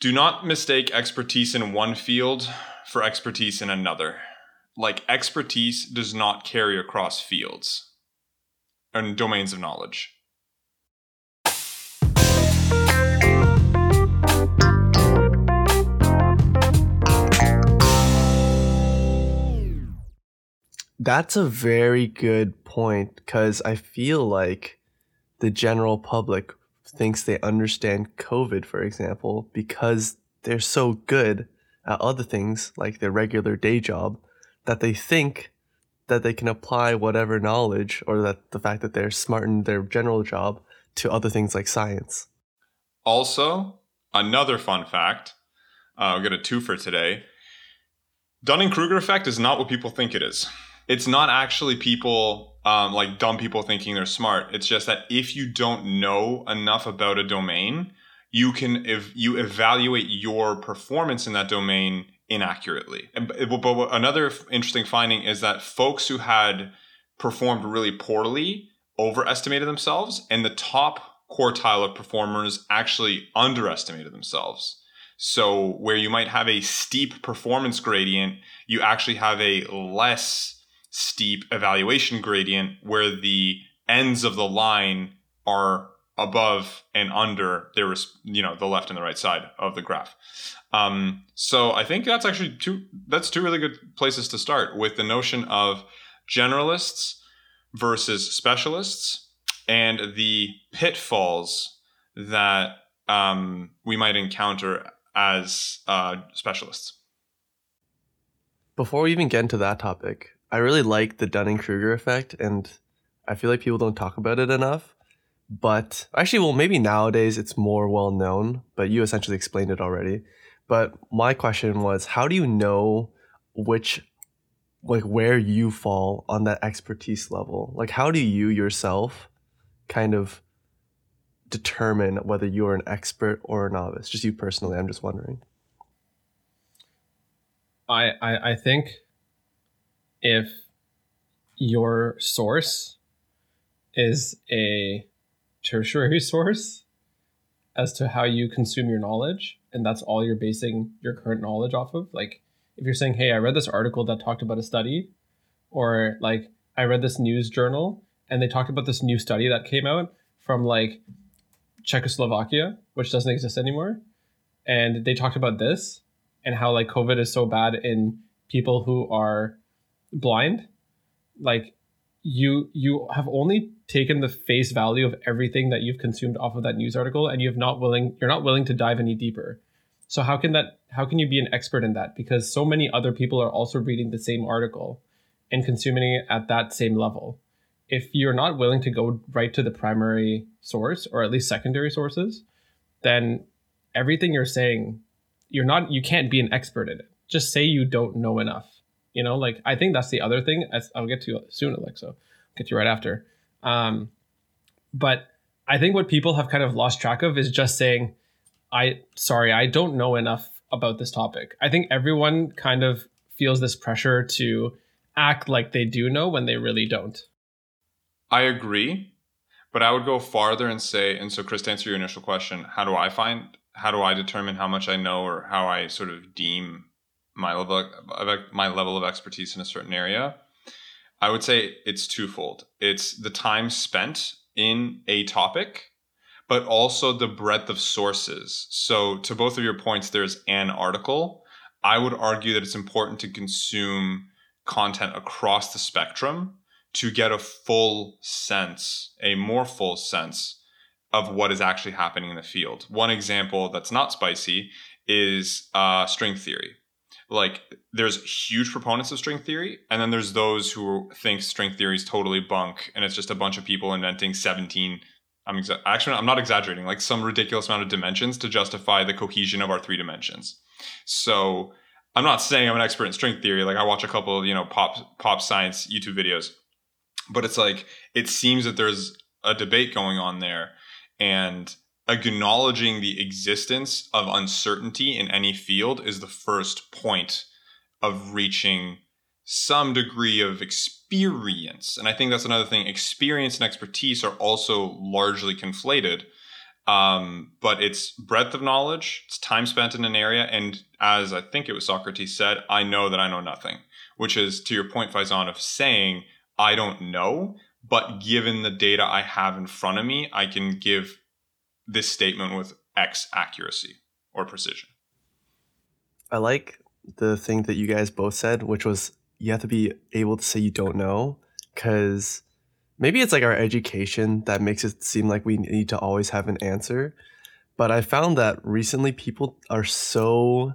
Do not mistake expertise in one field for expertise in another. Like, expertise does not carry across fields and domains of knowledge. That's a very good point because I feel like the general public thinks they understand COVID, for example, because they're so good at other things like their regular day job that they think that they can apply whatever knowledge or that the fact that they're smart in their general job to other things like science. Also, another fun fact uh, we'll get a two for today. Dunning Kruger effect is not what people think it is. It's not actually people um, like dumb people thinking they're smart. It's just that if you don't know enough about a domain, you can if you evaluate your performance in that domain inaccurately. But another interesting finding is that folks who had performed really poorly overestimated themselves, and the top quartile of performers actually underestimated themselves. So, where you might have a steep performance gradient, you actually have a less steep evaluation gradient where the ends of the line are above and under there was you know the left and the right side of the graph um, so I think that's actually two that's two really good places to start with the notion of generalists versus specialists and the pitfalls that um, we might encounter as uh, specialists. Before we even get into that topic, I really like the Dunning Kruger effect, and I feel like people don't talk about it enough. But actually, well, maybe nowadays it's more well known, but you essentially explained it already. But my question was, how do you know which, like, where you fall on that expertise level? Like, how do you yourself kind of determine whether you're an expert or a novice? Just you personally, I'm just wondering. I, I, I think if your source is a tertiary source as to how you consume your knowledge, and that's all you're basing your current knowledge off of like if you're saying hey i read this article that talked about a study or like i read this news journal and they talked about this new study that came out from like czechoslovakia which doesn't exist anymore and they talked about this and how like covid is so bad in people who are blind like you you have only taken the face value of everything that you've consumed off of that news article and you've not willing you're not willing to dive any deeper. So how can that how can you be an expert in that? Because so many other people are also reading the same article and consuming it at that same level. If you're not willing to go right to the primary source or at least secondary sources then everything you're saying you're not you can't be an expert in it. Just say you don't know enough you know, like I think that's the other thing. I'll get to soon, Alexa. I'll get to right after. Um, but I think what people have kind of lost track of is just saying, "I sorry, I don't know enough about this topic." I think everyone kind of feels this pressure to act like they do know when they really don't. I agree, but I would go farther and say, and so Chris, to answer your initial question, how do I find, how do I determine how much I know or how I sort of deem my level of my level of expertise in a certain area, I would say it's twofold. It's the time spent in a topic, but also the breadth of sources. So, to both of your points, there's an article. I would argue that it's important to consume content across the spectrum to get a full sense, a more full sense of what is actually happening in the field. One example that's not spicy is uh, string theory like there's huge proponents of string theory and then there's those who think string theory is totally bunk and it's just a bunch of people inventing 17 i'm exa- actually i'm not exaggerating like some ridiculous amount of dimensions to justify the cohesion of our three dimensions. So i'm not saying i'm an expert in string theory like i watch a couple of you know pop pop science youtube videos but it's like it seems that there's a debate going on there and acknowledging the existence of uncertainty in any field is the first point of reaching some degree of experience. And I think that's another thing. Experience and expertise are also largely conflated. Um, but it's breadth of knowledge, it's time spent in an area, and as I think it was Socrates said, I know that I know nothing, which is to your point, Faizan, of saying I don't know, but given the data I have in front of me, I can give this statement with X accuracy or precision. I like the thing that you guys both said, which was you have to be able to say you don't know, because maybe it's like our education that makes it seem like we need to always have an answer. But I found that recently people are so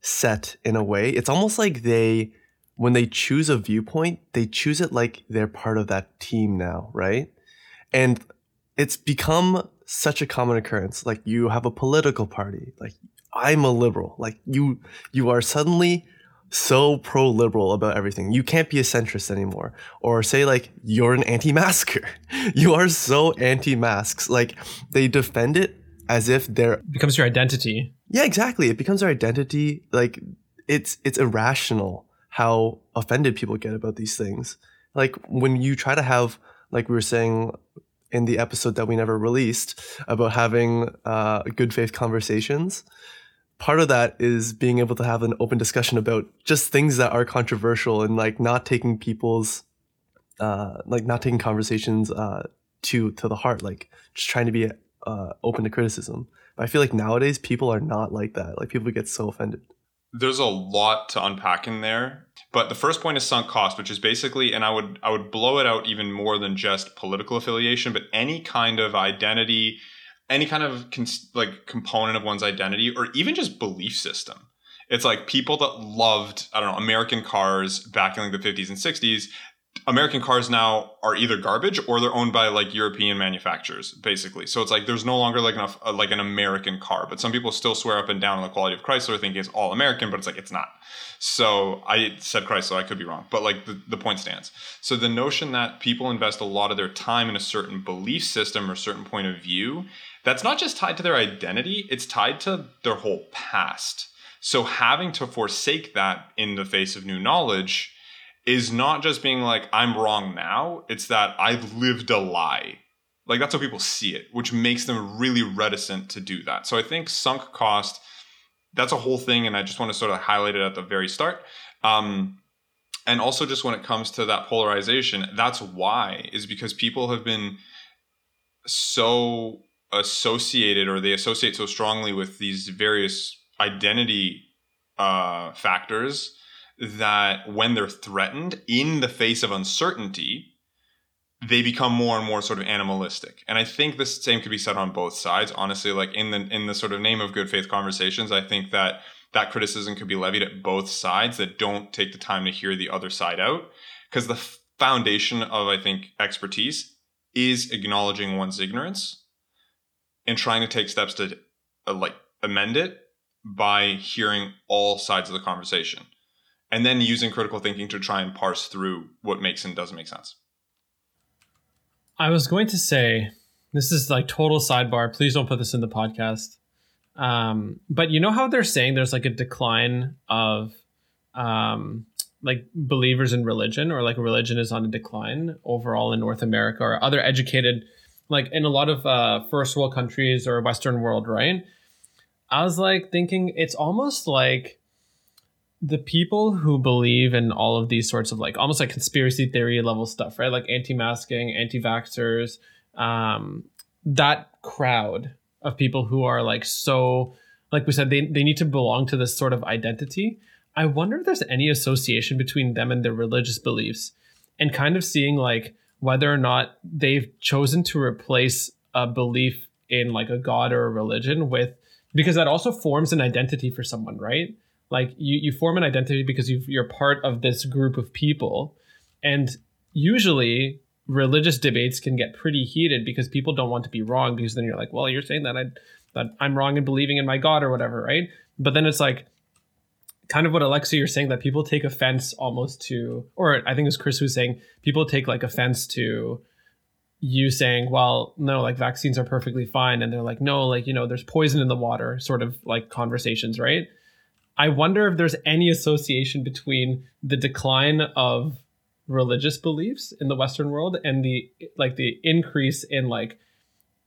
set in a way. It's almost like they, when they choose a viewpoint, they choose it like they're part of that team now, right? And it's become such a common occurrence. Like you have a political party, like I'm a liberal. Like you, you are suddenly so pro liberal about everything. You can't be a centrist anymore. Or say like you're an anti-masker. you are so anti-masks. Like they defend it as if they're It becomes your identity. Yeah, exactly. It becomes our identity. Like it's it's irrational how offended people get about these things. Like when you try to have like we were saying in the episode that we never released about having uh, good faith conversations. Part of that is being able to have an open discussion about just things that are controversial and like not taking people's uh like not taking conversations uh to to the heart like just trying to be uh open to criticism. But i feel like nowadays people are not like that. Like people get so offended there's a lot to unpack in there but the first point is sunk cost which is basically and i would i would blow it out even more than just political affiliation but any kind of identity any kind of cons- like component of one's identity or even just belief system. It's like people that loved, I don't know, American cars back in like the 50s and 60s. American cars now are either garbage or they're owned by like European manufacturers, basically. So it's like there's no longer like enough like an American car, but some people still swear up and down on the quality of Chrysler, thinking it's all American, but it's like it's not. So I said Chrysler, I could be wrong, but like the, the point stands. So the notion that people invest a lot of their time in a certain belief system or certain point of view that's not just tied to their identity, it's tied to their whole past. So having to forsake that in the face of new knowledge is not just being like, I'm wrong now, it's that I've lived a lie. Like that's how people see it, which makes them really reticent to do that. So I think sunk cost, that's a whole thing, and I just want to sort of highlight it at the very start. Um, and also just when it comes to that polarization, that's why, is because people have been so associated or they associate so strongly with these various identity uh, factors that when they're threatened in the face of uncertainty, they become more and more sort of animalistic. And I think the same could be said on both sides. Honestly, like in the in the sort of name of good faith conversations, I think that that criticism could be levied at both sides that don't take the time to hear the other side out. Because the foundation of I think expertise is acknowledging one's ignorance and trying to take steps to uh, like amend it by hearing all sides of the conversation and then using critical thinking to try and parse through what makes and doesn't make sense. I was going to say this is like total sidebar. Please don't put this in the podcast. Um, but you know how they're saying there's like a decline of um, like believers in religion or like religion is on a decline overall in North America or other educated like in a lot of uh, first world countries or Western world, right? I was like thinking it's almost like the people who believe in all of these sorts of like almost like conspiracy theory level stuff, right? Like anti-masking, anti-vaxxers, um, that crowd of people who are like so like we said, they, they need to belong to this sort of identity. I wonder if there's any association between them and their religious beliefs and kind of seeing like whether or not they've chosen to replace a belief in like a god or a religion with because that also forms an identity for someone right like you, you form an identity because you you're part of this group of people. And usually religious debates can get pretty heated because people don't want to be wrong because then you're like well you're saying that i that i'm wrong in believing in my god or whatever right? But then it's like kind of what Alexa you're saying that people take offense almost to, or I think was Chris was saying people take like offense to you saying, well, no, like vaccines are perfectly fine, and they're like, no, like you know, there's poison in the water, sort of like conversations, right? I wonder if there's any association between the decline of religious beliefs in the Western world and the like the increase in like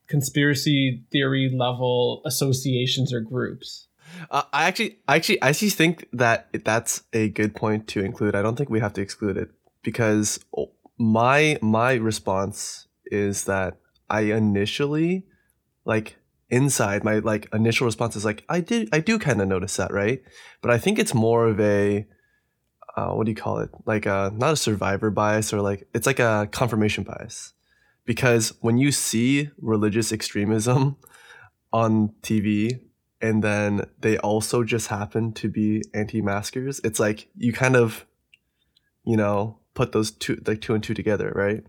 conspiracy theory level associations or groups. Uh, I actually, I actually, I actually think that that's a good point to include. I don't think we have to exclude it because my my response is that I initially, like inside, my like initial response is like I did, I do kind of notice that, right? But I think it's more of a, uh, what do you call it? Like a not a survivor bias or like it's like a confirmation bias, because when you see religious extremism on TV and then they also just happen to be anti-maskers it's like you kind of you know put those two like two and two together right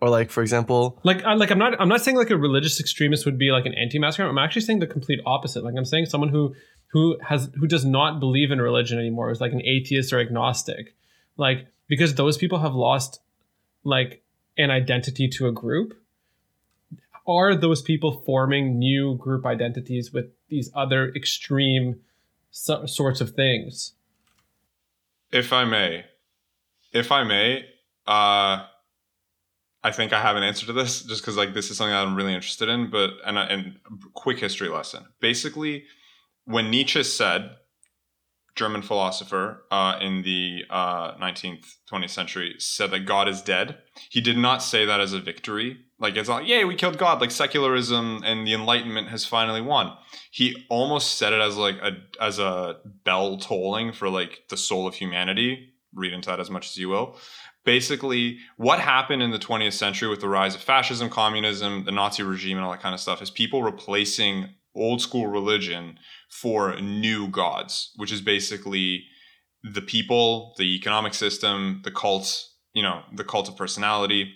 or like for example like I, like i'm not i'm not saying like a religious extremist would be like an anti-masker i'm actually saying the complete opposite. Like i'm saying someone who who has who does not believe in religion anymore is like an atheist or agnostic. Like because those people have lost like an identity to a group. Are those people forming new group identities with these other extreme so- sorts of things? If I may, if I may, uh, I think I have an answer to this, just because like this is something that I'm really interested in. But and and quick history lesson. Basically, when Nietzsche said, German philosopher uh, in the uh, 19th, 20th century, said that God is dead. He did not say that as a victory like it's like, yay, we killed God. Like secularism and the Enlightenment has finally won. He almost said it as like a as a bell tolling for like the soul of humanity. Read into that as much as you will. Basically, what happened in the 20th century with the rise of fascism, communism, the Nazi regime, and all that kind of stuff is people replacing old school religion for new gods, which is basically the people, the economic system, the cult, you know, the cult of personality,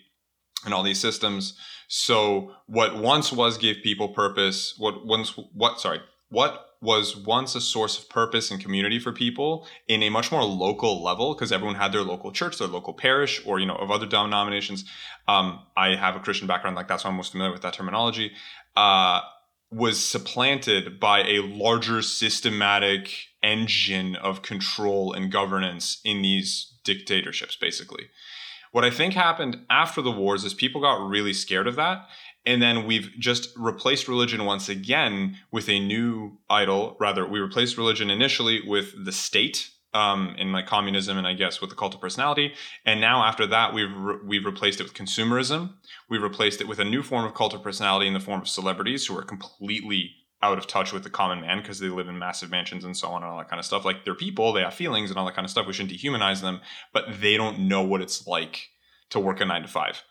and all these systems. So what once was gave people purpose, what once what sorry, what was once a source of purpose and community for people in a much more local level because everyone had their local church, their local parish, or you know of other denominations. Um, I have a Christian background, like that's why I'm most familiar with that terminology. Uh, was supplanted by a larger systematic engine of control and governance in these dictatorships, basically. What I think happened after the wars is people got really scared of that. And then we've just replaced religion once again with a new idol. Rather, we replaced religion initially with the state um, in like communism and I guess with the cult of personality. And now after that, we've re- we've replaced it with consumerism. We've replaced it with a new form of cult of personality in the form of celebrities who are completely out of touch with the common man because they live in massive mansions and so on and all that kind of stuff. Like they're people, they have feelings and all that kind of stuff. We shouldn't dehumanize them, but they don't know what it's like to work a nine to five.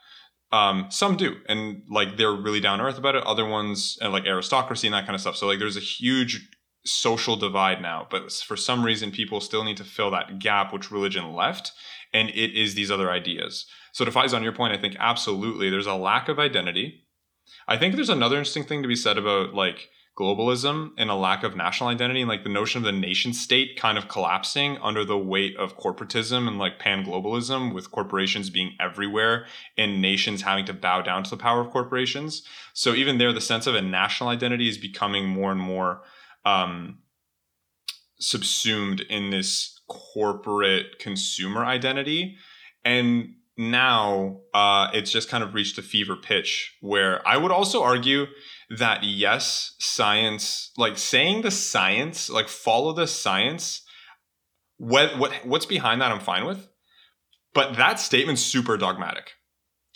Um, some do, and like they're really down earth about it. Other ones, and like aristocracy and that kind of stuff. So like there's a huge social divide now, but for some reason, people still need to fill that gap which religion left, and it is these other ideas. So to Faiz on your point, I think absolutely there's a lack of identity. I think there's another interesting thing to be said about like globalism and a lack of national identity and like the notion of the nation state kind of collapsing under the weight of corporatism and like pan globalism with corporations being everywhere and nations having to bow down to the power of corporations. So even there the sense of a national identity is becoming more and more um, subsumed in this corporate consumer identity. And now uh, it's just kind of reached a fever pitch where I would also argue that yes, science, like saying the science, like follow the science. What what what's behind that? I'm fine with, but that statement's super dogmatic.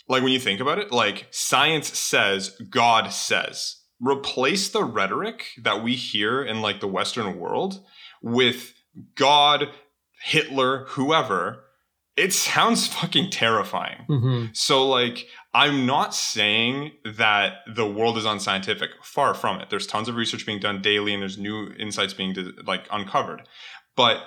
Like when you think about it, like science says, God says. Replace the rhetoric that we hear in like the Western world with God, Hitler, whoever it sounds fucking terrifying. Mm-hmm. So, like, I'm not saying that the world is unscientific. Far from it. There's tons of research being done daily, and there's new insights being like uncovered. But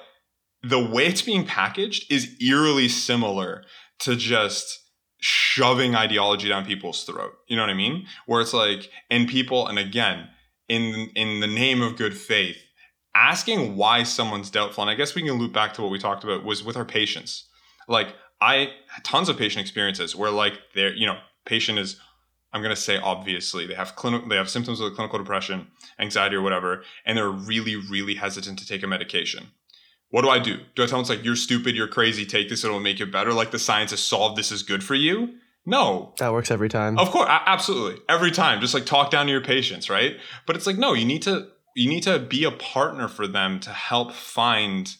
the way it's being packaged is eerily similar to just shoving ideology down people's throat. You know what I mean? Where it's like, and people, and again, in in the name of good faith, asking why someone's doubtful. And I guess we can loop back to what we talked about was with our patients like I tons of patient experiences where like they're you know patient is I'm gonna say obviously they have clinical they have symptoms of clinical depression, anxiety or whatever, and they're really really hesitant to take a medication. What do I do? Do I tell them it's like you're stupid, you're crazy, take this, it'll make you better? Like the science has solved this is good for you? No, That works every time. of course, absolutely. Every time, just like talk down to your patients, right? But it's like no, you need to you need to be a partner for them to help find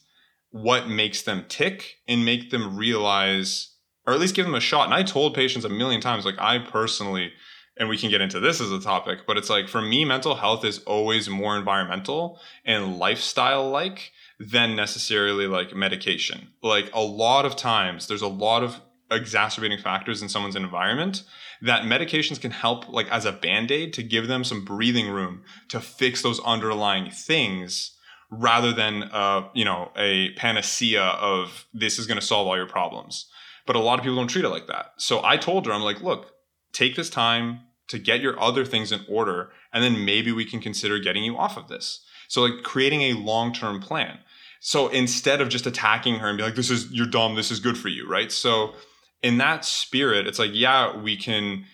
what makes them tick and make them realize or at least give them a shot. And I told patients a million times like I personally and we can get into this as a topic, but it's like for me mental health is always more environmental and lifestyle like than necessarily like medication. Like a lot of times there's a lot of exacerbating factors in someone's environment that medications can help like as a band-aid to give them some breathing room to fix those underlying things rather than uh, you know a panacea of this is going to solve all your problems. But a lot of people don't treat it like that. So i told her i'm like look take this time to get your other things in order and then maybe we can consider getting you off of this. So like creating a long-term plan. So instead of just attacking her and be like this is you're dumb this is good for you right? So in that spirit, it's like, yeah, we can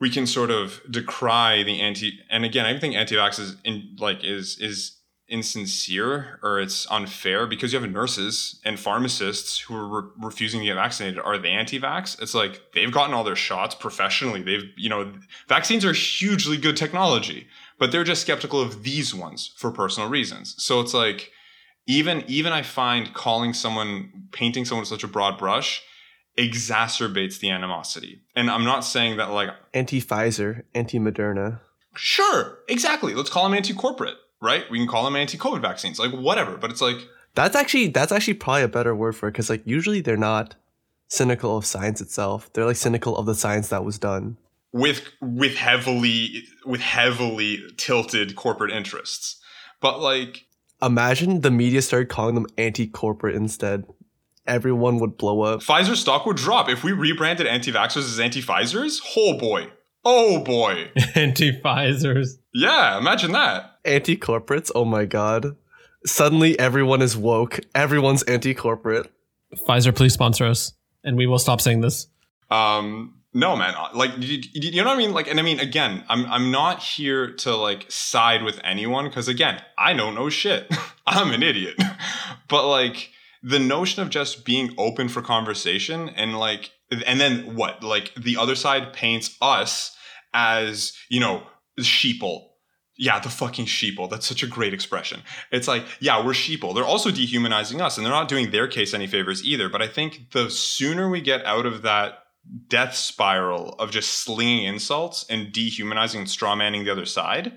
we can sort of decry the anti and again, I think anti-vax is in like is is insincere or it's unfair because you have nurses and pharmacists who are re- refusing to get vaccinated. Are they anti-vax? It's like they've gotten all their shots professionally. They've you know vaccines are hugely good technology, but they're just skeptical of these ones for personal reasons. So it's like even even I find calling someone painting someone with such a broad brush exacerbates the animosity. And I'm not saying that like Anti Pfizer, anti Moderna. sure, exactly. Let's call them anti-corporate, right? We can call them anti-COVID vaccines, like whatever. But it's like That's actually that's actually probably a better word for it because like usually they're not cynical of science itself. They're like cynical of the science that was done. with with heavily with heavily tilted corporate interests. But like Imagine the media started calling them anti-corporate instead. Everyone would blow up. Pfizer stock would drop if we rebranded anti-vaxxers as anti-Pfizers. Oh boy. Oh boy. Anti Pfizer's. Yeah, imagine that. Anti-corporates. Oh my god. Suddenly everyone is woke. Everyone's anti-corporate. Pfizer, please sponsor us, and we will stop saying this. Um, no, man. Like, you, you know what I mean? Like, and I mean, again, I'm I'm not here to like side with anyone because again, I don't know shit. I'm an idiot. but like, the notion of just being open for conversation and like, and then what? Like, the other side paints us as you know sheeple. Yeah, the fucking sheeple. That's such a great expression. It's like, yeah, we're sheeple. They're also dehumanizing us, and they're not doing their case any favors either. But I think the sooner we get out of that death spiral of just slinging insults and dehumanizing and strawmanning the other side,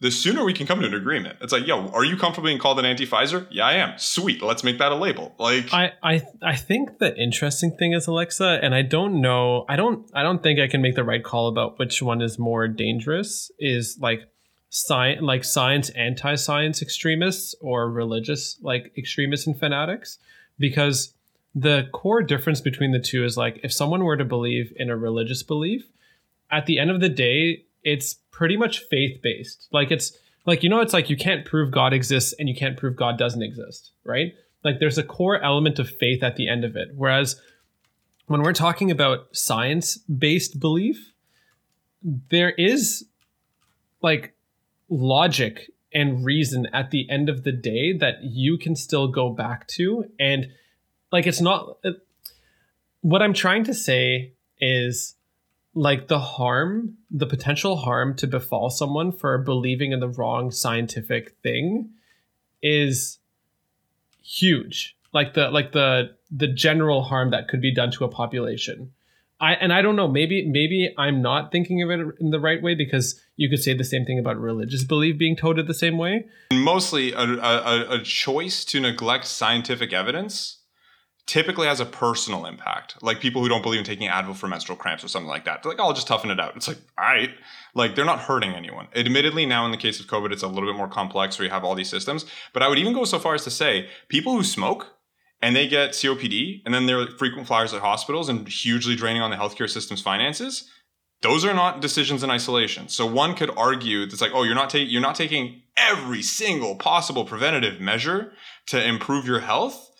the sooner we can come to an agreement. It's like, yo, are you comfortable being called an anti-Pfizer? Yeah, I am. Sweet. Let's make that a label. Like, I, I I think the interesting thing is Alexa, and I don't know. I don't. I don't think I can make the right call about which one is more dangerous. Is like science, like science anti-science extremists or religious like extremists and fanatics, because the core difference between the two is like if someone were to believe in a religious belief, at the end of the day, it's pretty much faith based. Like it's like you know, it's like you can't prove God exists and you can't prove God doesn't exist, right? like there's a core element of faith at the end of it whereas when we're talking about science based belief there is like logic and reason at the end of the day that you can still go back to and like it's not what i'm trying to say is like the harm the potential harm to befall someone for believing in the wrong scientific thing is huge. Like the like the the general harm that could be done to a population. I and i don't know maybe maybe i'm not thinking of it in the right way because you could say the same thing about religious belief being toted the same way. Mostly a, a, a choice to neglect scientific evidence typically has a personal impact. Like people who don't believe in taking Advil for menstrual cramps or something like that. They're like, oh, I'll just toughen it out. It's like, all right. Like they're not hurting anyone. Admittedly, now in the case of COVID, it's a little bit more complex where you have all these systems. But I would even go so far as to say people who smoke and they get COPD and then they're frequent flyers at hospitals and hugely draining on the healthcare system's finances. Those are not decisions in isolation. So one could argue that's like, oh, you're not taking you're not taking every single possible preventative measure to improve your health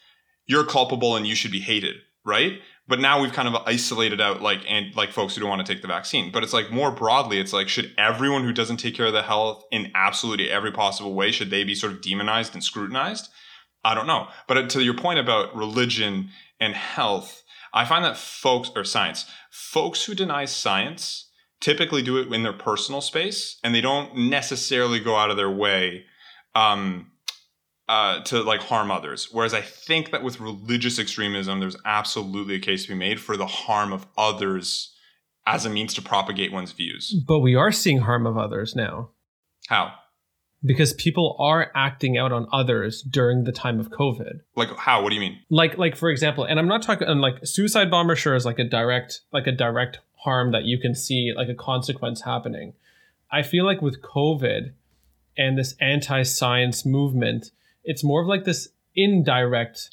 you're culpable and you should be hated, right? But now we've kind of isolated out like and like folks who don't want to take the vaccine. But it's like more broadly, it's like should everyone who doesn't take care of the health in absolutely every possible way should they be sort of demonized and scrutinized? I don't know. But to your point about religion and health, I find that folks or science, folks who deny science typically do it in their personal space and they don't necessarily go out of their way um, uh, to like harm others. Whereas I think that with religious extremism, there's absolutely a case to be made for the harm of others as a means to propagate one's views. But we are seeing harm of others now. How? Because people are acting out on others during the time of COVID. Like how? What do you mean? Like like for example, and I'm not talking and like suicide bomber sure is like a direct like a direct harm that you can see like a consequence happening. I feel like with COVID and this anti-science movement, it's more of like this indirect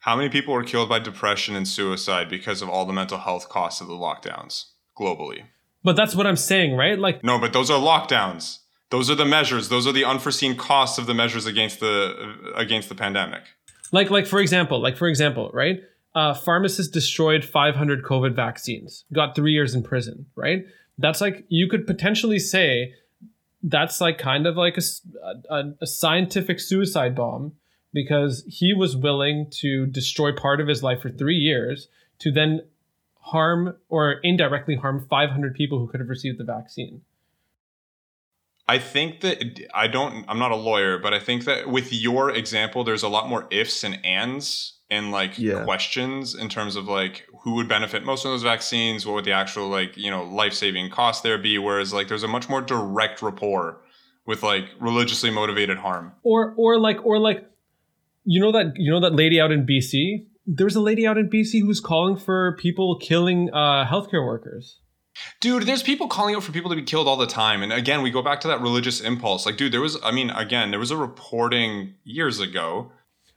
How many people were killed by depression and suicide because of all the mental health costs of the lockdowns globally? But that's what I'm saying, right? Like No, but those are lockdowns. Those are the measures. Those are the unforeseen costs of the measures against the against the pandemic. like like for example, like for example, right? Uh, pharmacist destroyed 500 COVID vaccines, got three years in prison, right? That's like you could potentially say that's like kind of like a a scientific suicide bomb because he was willing to destroy part of his life for three years to then harm or indirectly harm 500 people who could have received the vaccine. I think that I don't. I'm not a lawyer, but I think that with your example, there's a lot more ifs and ands and like Yeah. questions in terms of like who would benefit most from those vaccines, what would the actual like you know life saving cost there be? Whereas like there's a much more direct rapport with like religiously motivated harm. or or like or like you know that you know that lady out in BC there's a lady out in BC who's calling for people killing uh healthcare workers Dude, there's people calling out for people to be killed all the time. And again, we go back to that religious impulse. Like, dude, there was, I mean, again, there was a reporting years ago.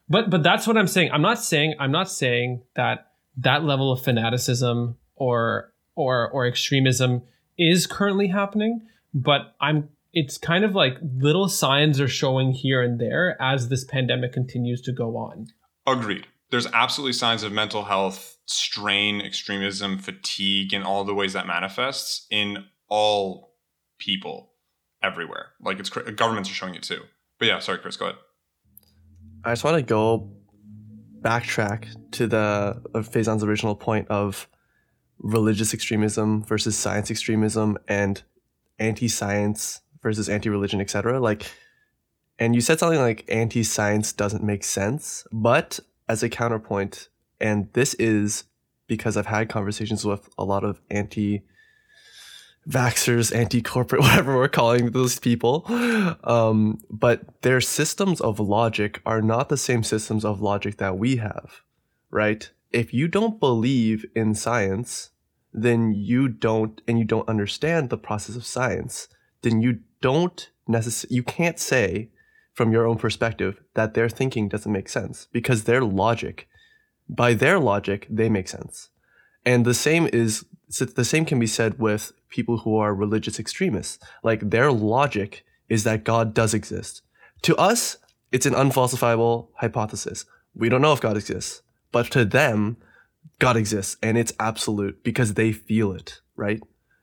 But but that's what I'm saying I'm not saying I'm not saying that that level of fanaticism or or or extremism is currently happening but I'm it's kind of like little signs are showing here and there as this pandemic continues to go on Agreed. There's absolutely signs of mental health strain, extremism, fatigue, and all the ways that manifests in all people everywhere. Like, it's governments are showing it too. But yeah, sorry, Chris, go ahead. I just want to go backtrack to the of Faizan's original point of religious extremism versus science extremism and anti-science versus anti-religion, etc. Like, and you said something like anti-science doesn't make sense, but as a counterpoint, and this is because I've had conversations with a lot of anti vaxxers, anti corporate, whatever we're calling those people. Um, but their systems of logic are not the same systems of logic that we have, right? If you don't believe in science, then you don't, and you don't understand the process of science, then you don't necessarily, you can't say from your own perspective that their thinking doesn't make sense because their logic, by their logic, they make sense. And the same is so the same can be said with people who are religious extremists. Like their logic is that God does exist. To us, it's an unfalsifiable hypothesis. We don't know if God exists, but to them, God exists and it's absolute because they feel it, right?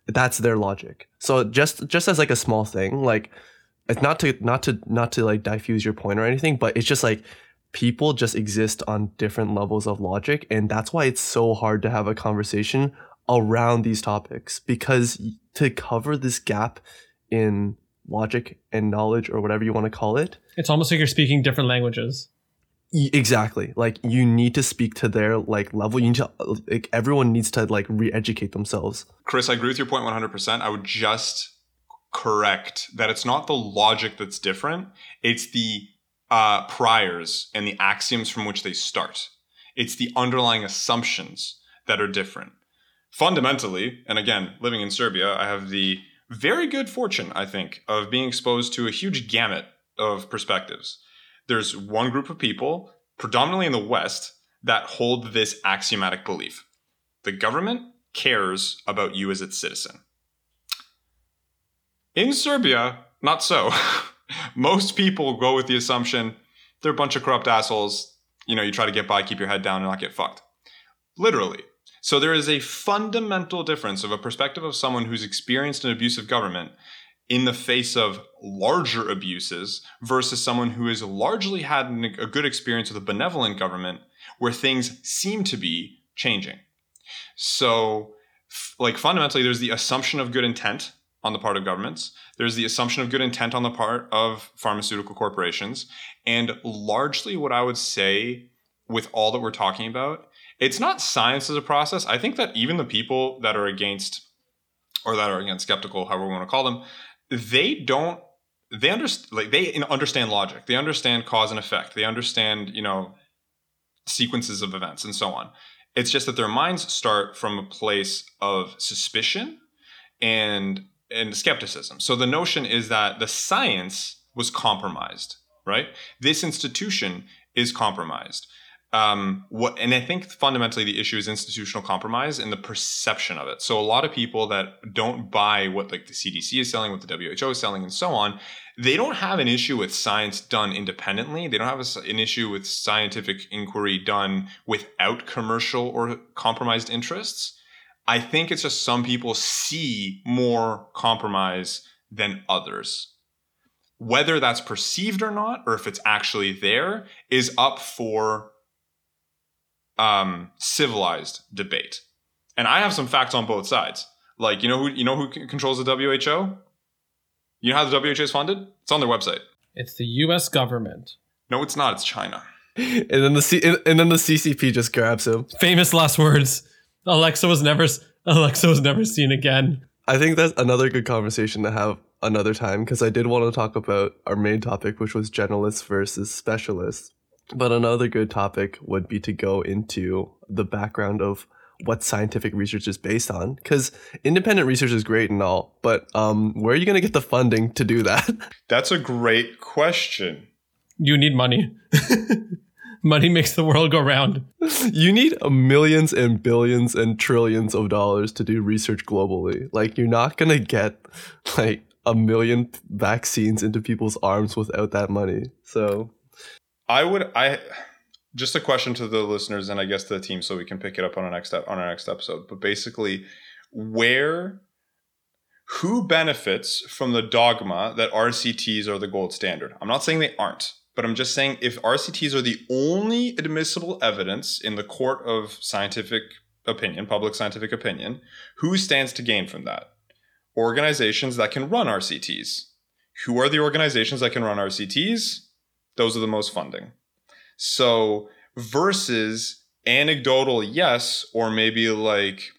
That's their logic. So just just as like a small thing, like it's not to not to not to like diffuse your point or anything, but it's just like people just exist on different levels of logic and that's why it's so hard to have a conversation around these topics because to cover this gap in logic and knowledge or whatever you want to call it it's almost like you're speaking different languages exactly like you need to speak to their like level you need to like everyone needs to like re-educate themselves Chris, I agree with your point 100%. I would just correct that it's not the logic that's different, it's the uh, priors and the axioms from which they start. It's the underlying assumptions that are different. Fundamentally, and again, living in Serbia, I have the very good fortune, I think, of being exposed to a huge gamut of perspectives. There's one group of people, predominantly in the West, that hold this axiomatic belief the government cares about you as its citizen. In Serbia, not so. Most people go with the assumption they're a bunch of corrupt assholes. You know, you try to get by, keep your head down, and not get fucked. Literally. So there is a fundamental difference of a perspective of someone who's experienced an abusive government in the face of larger abuses versus someone who has largely had a good experience with a benevolent government where things seem to be changing. So, like fundamentally, there's the assumption of good intent on the part of governments. There's the assumption of good intent on the part of pharmaceutical corporations, and largely, what I would say with all that we're talking about, it's not science as a process. I think that even the people that are against, or that are against skeptical, however we want to call them, they don't they understand like they understand logic. They understand cause and effect. They understand you know sequences of events and so on. It's just that their minds start from a place of suspicion and and skepticism. So the notion is that the science was compromised right? This institution is compromised um, what and I think fundamentally the issue is institutional compromise and the perception of it. So a lot of people that don't buy what like the CDC is selling, what the WHO is selling, and so on, they don't have an issue with science done independently. They don't have a, an issue with scientific inquiry done without commercial or compromised interests. I think it's just some people see more compromise than others. Whether that's perceived or not, or if it's actually there, is up for um, civilized debate. And I have some facts on both sides. Like, you know who you know who controls the WHO? You know how the WHO is funded? It's on their website. It's the U.S. government. No, it's not. It's China. And then the C- and then the CCP just grabs him. Famous last words. Alexa was never Alexa was never seen again. I think that's another good conversation to have another time because I did want to talk about our main topic, which was generalists versus specialists. But another good topic would be to go into the background of what scientific research is based on because independent research is great and all but um, where are you going to get the funding to do that? That's a great question. You need money. Money makes the world go round. You need millions and billions and trillions of dollars to do research globally. Like you're not going to get like a million vaccines into people's arms without that money so I would I just a question to the listeners and I guess to the team so we can pick it up on our next on our next episode. But basically, where who benefits from the dogma that RCTs are the gold standard? I'm not saying they aren't, but I'm just saying if RCTs are the only admissible evidence in the court of scientific opinion, public scientific opinion, who stands to gain from that? Organizations that can run RCTs. Who are the organizations that can run RCTs? Those are the most funding. So versus anecdotal, yes, or maybe like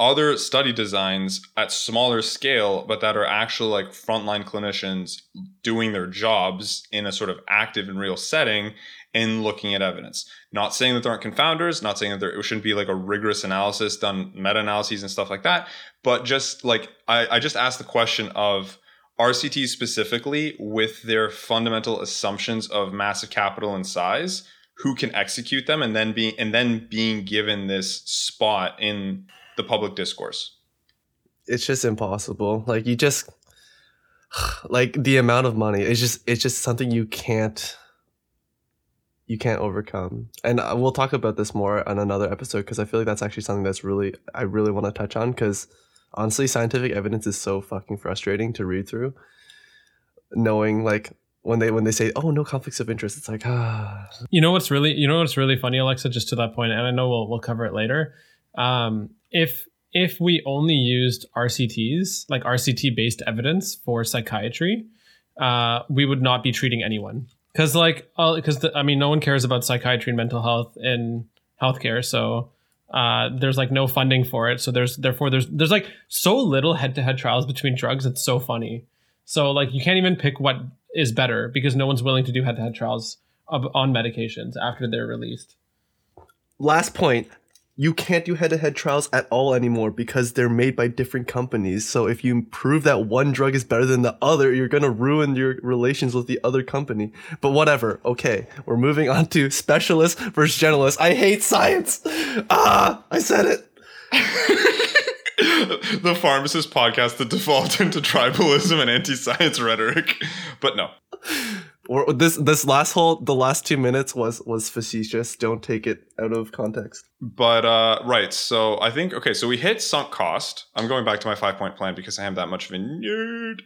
other study designs at smaller scale, but that are actually like frontline clinicians doing their jobs in a sort of active and real setting and looking at evidence. Not saying that there aren't confounders, not saying that there shouldn't be like a rigorous analysis done, meta analyses and stuff like that, but just like I, I just asked the question of RCT specifically, with their fundamental assumptions of massive capital and size, who can execute them, and then being and then being given this spot in the public discourse. It's just impossible. Like you just like the amount of money. It's just it's just something you can't you can't overcome. And uh, we'll talk about this more on another episode because I feel like that's actually something that's really I really want to touch on because honestly, scientific evidence is so fucking frustrating to read through. Knowing like when they when they say, "Oh, no conflicts of interest," it's like ah. You know what's really you know what's really funny, Alexa. Just to that point, and I know we'll we'll cover it later. Um, if if we only used RCTs, like RCT based evidence for psychiatry, uh, we would not be treating anyone. Because like, because I mean, no one cares about psychiatry and mental health in healthcare. So uh, there's like no funding for it, so there's therefore there's there's like so little head-to-head trials between drugs. It's so funny. So like you can't even pick what is better because no one's willing to do head-to-head trials of, on medications after they're released. Last point: you can't do head-to-head trials at all anymore because they're made by different companies. So if you prove that one drug is better than the other, you're going to ruin your relations with the other company. But whatever. Okay, we're moving on to specialist versus generalist. I hate science. Ah, I said it. the pharmacist podcast that default into tribalism and anti-science rhetoric. But no or this this last whole the last two minutes was was facetious. Don't take it out of context. But uh, right, so I think okay, so we hit sunk cost. I'm going back to my five point plan because I am that much of a nerd.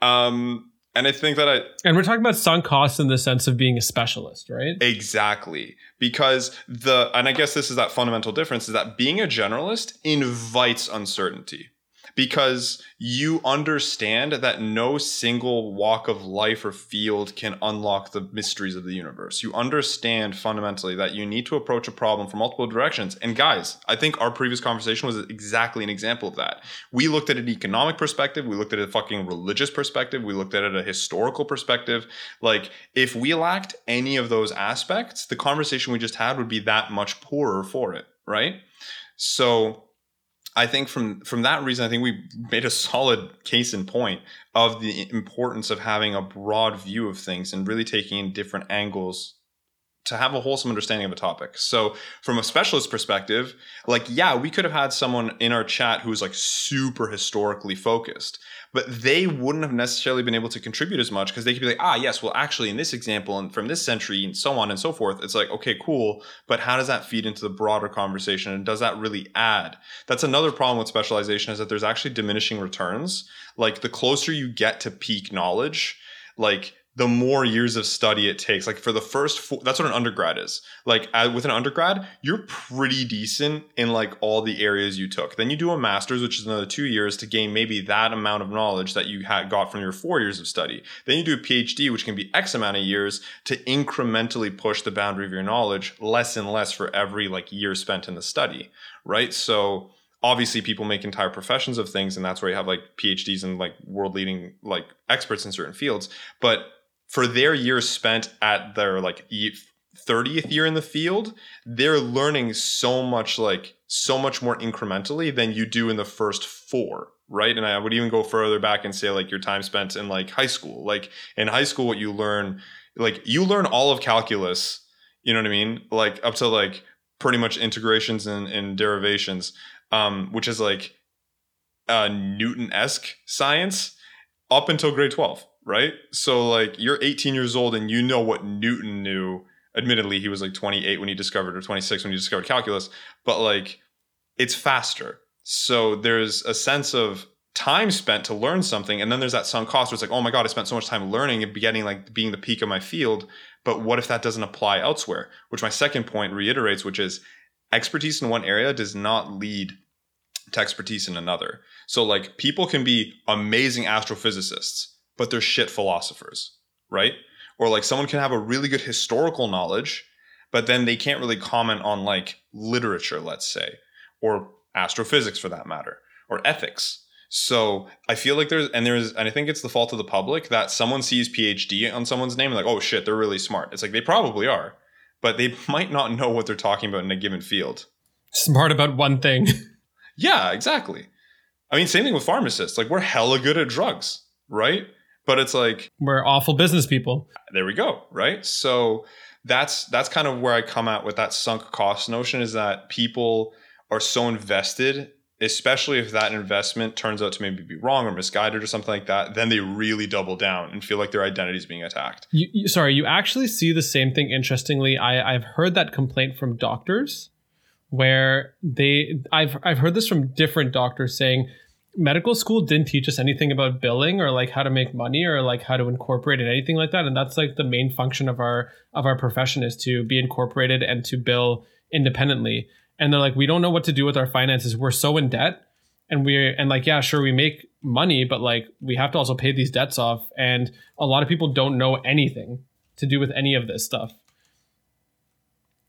Um, And I think that I And we're talking about sunk costs in the sense of being a specialist, right? Exactly. Because the, and I guess this is that fundamental difference is that being a generalist invites uncertainty because you understand that no single walk of life or field can unlock the mysteries of the universe. You understand fundamentally that you need to approach a problem from multiple directions. And guys, I think our previous conversation was exactly an example of that. We looked at an economic perspective, we looked at a fucking religious perspective, we looked at it a historical perspective. Like, if we lacked any of those aspects, the conversation we just had would be that much poorer for it, right? So, I think from from that reason, I think we made a solid case in point of the importance of having a broad view of things and really taking in different angles to have a wholesome understanding of a topic. So, from a specialist perspective, like yeah, we could have had someone in our chat who was like super historically focused, but they wouldn't have necessarily been able to contribute as much because they could be like, ah, yes, well, actually, in this example and from this century and so on and so forth, it's like, okay, cool, but how does that feed into the broader conversation and does that really add? That's another problem with specialization is that there's actually diminishing returns. Like the closer you get to peak knowledge, like the more years of study it takes. Like for the first, four, that's what an undergrad is. Like with an undergrad, you're pretty decent in like all the areas you took. Then you do a master's, which is another two years to gain maybe that amount of knowledge that you had got from your four years of study. Then you do a PhD, which can be X amount of years to incrementally push the boundary of your knowledge less and less for every like year spent in the study, right? So obviously people make entire professions of things and that's where you have like phds and like world leading like experts in certain fields but for their years spent at their like 30th year in the field, they're learning so much like so much more incrementally than you do in the first four, right? And I would even go further back and say like your time spent in like high school. Like in high school what you learn like you learn all of calculus, you know what I mean? Like up to like pretty much integrations and, and derivations, um, which is like uh, Newton-esque science up until grade 12 right? So like you're 18 years old and you know what Newton knew. Admittedly, he was like 28 when he discovered or 26 when he discovered calculus, but like it's faster. So there's a sense of time spent to learn something and then there's that sunk cost where it's like oh my god i spent so much time learning and getting like being the peak of my field but what if that doesn't apply elsewhere which my second point reiterates which is expertise in one area does not lead to expertise in another so like people can be amazing astrophysicists but they're shit philosophers, right? Or like someone can have a really good historical knowledge, but then they can't really comment on like literature, let's say, or astrophysics for that matter, or ethics. So I feel like there's and there's and I think it's the fault of the public that someone sees PhD on someone's name and like, oh shit, they're really smart. It's like they probably are, but they might not know what they're talking about in a given field. Smart about one thing. yeah, exactly. I mean, same thing with pharmacists. Like we're hella good at drugs, right? But it's like we're awful business people. There we go, right? So that's that's kind of where I come at with that sunk cost notion is that people are so invested especially if that investment turns out to maybe be wrong or misguided or something like that, then they really double down and feel like their identity is being attacked. You, you, sorry, you actually see the same thing. Interestingly, I, I've heard that complaint from doctors, where they I've I've heard this from different doctors saying medical school didn't teach us anything about billing or like how to make money or like how to incorporate and anything like that and that's like the main function of our of our profession is to be incorporated and to bill independently. And they're like we don't know what to do with our finances. We're so in debt and we're and like yeah sure we make money but like we have to also pay these debts off and a lot of people don't know anything to do with any of this stuff.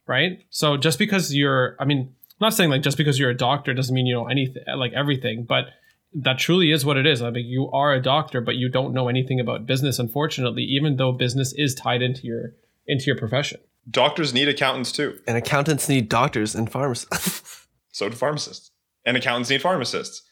Right? So just because you're i mean I'm not saying like just because you're a doctor doesn't mean you know anything like everything but that truly is what it is. I mean, you are a doctor, but you don't know anything about business, unfortunately, even though business is tied into your into your profession. Doctors need accountants too. And accountants need doctors and pharmacists. so do pharmacists. And accountants need pharmacists.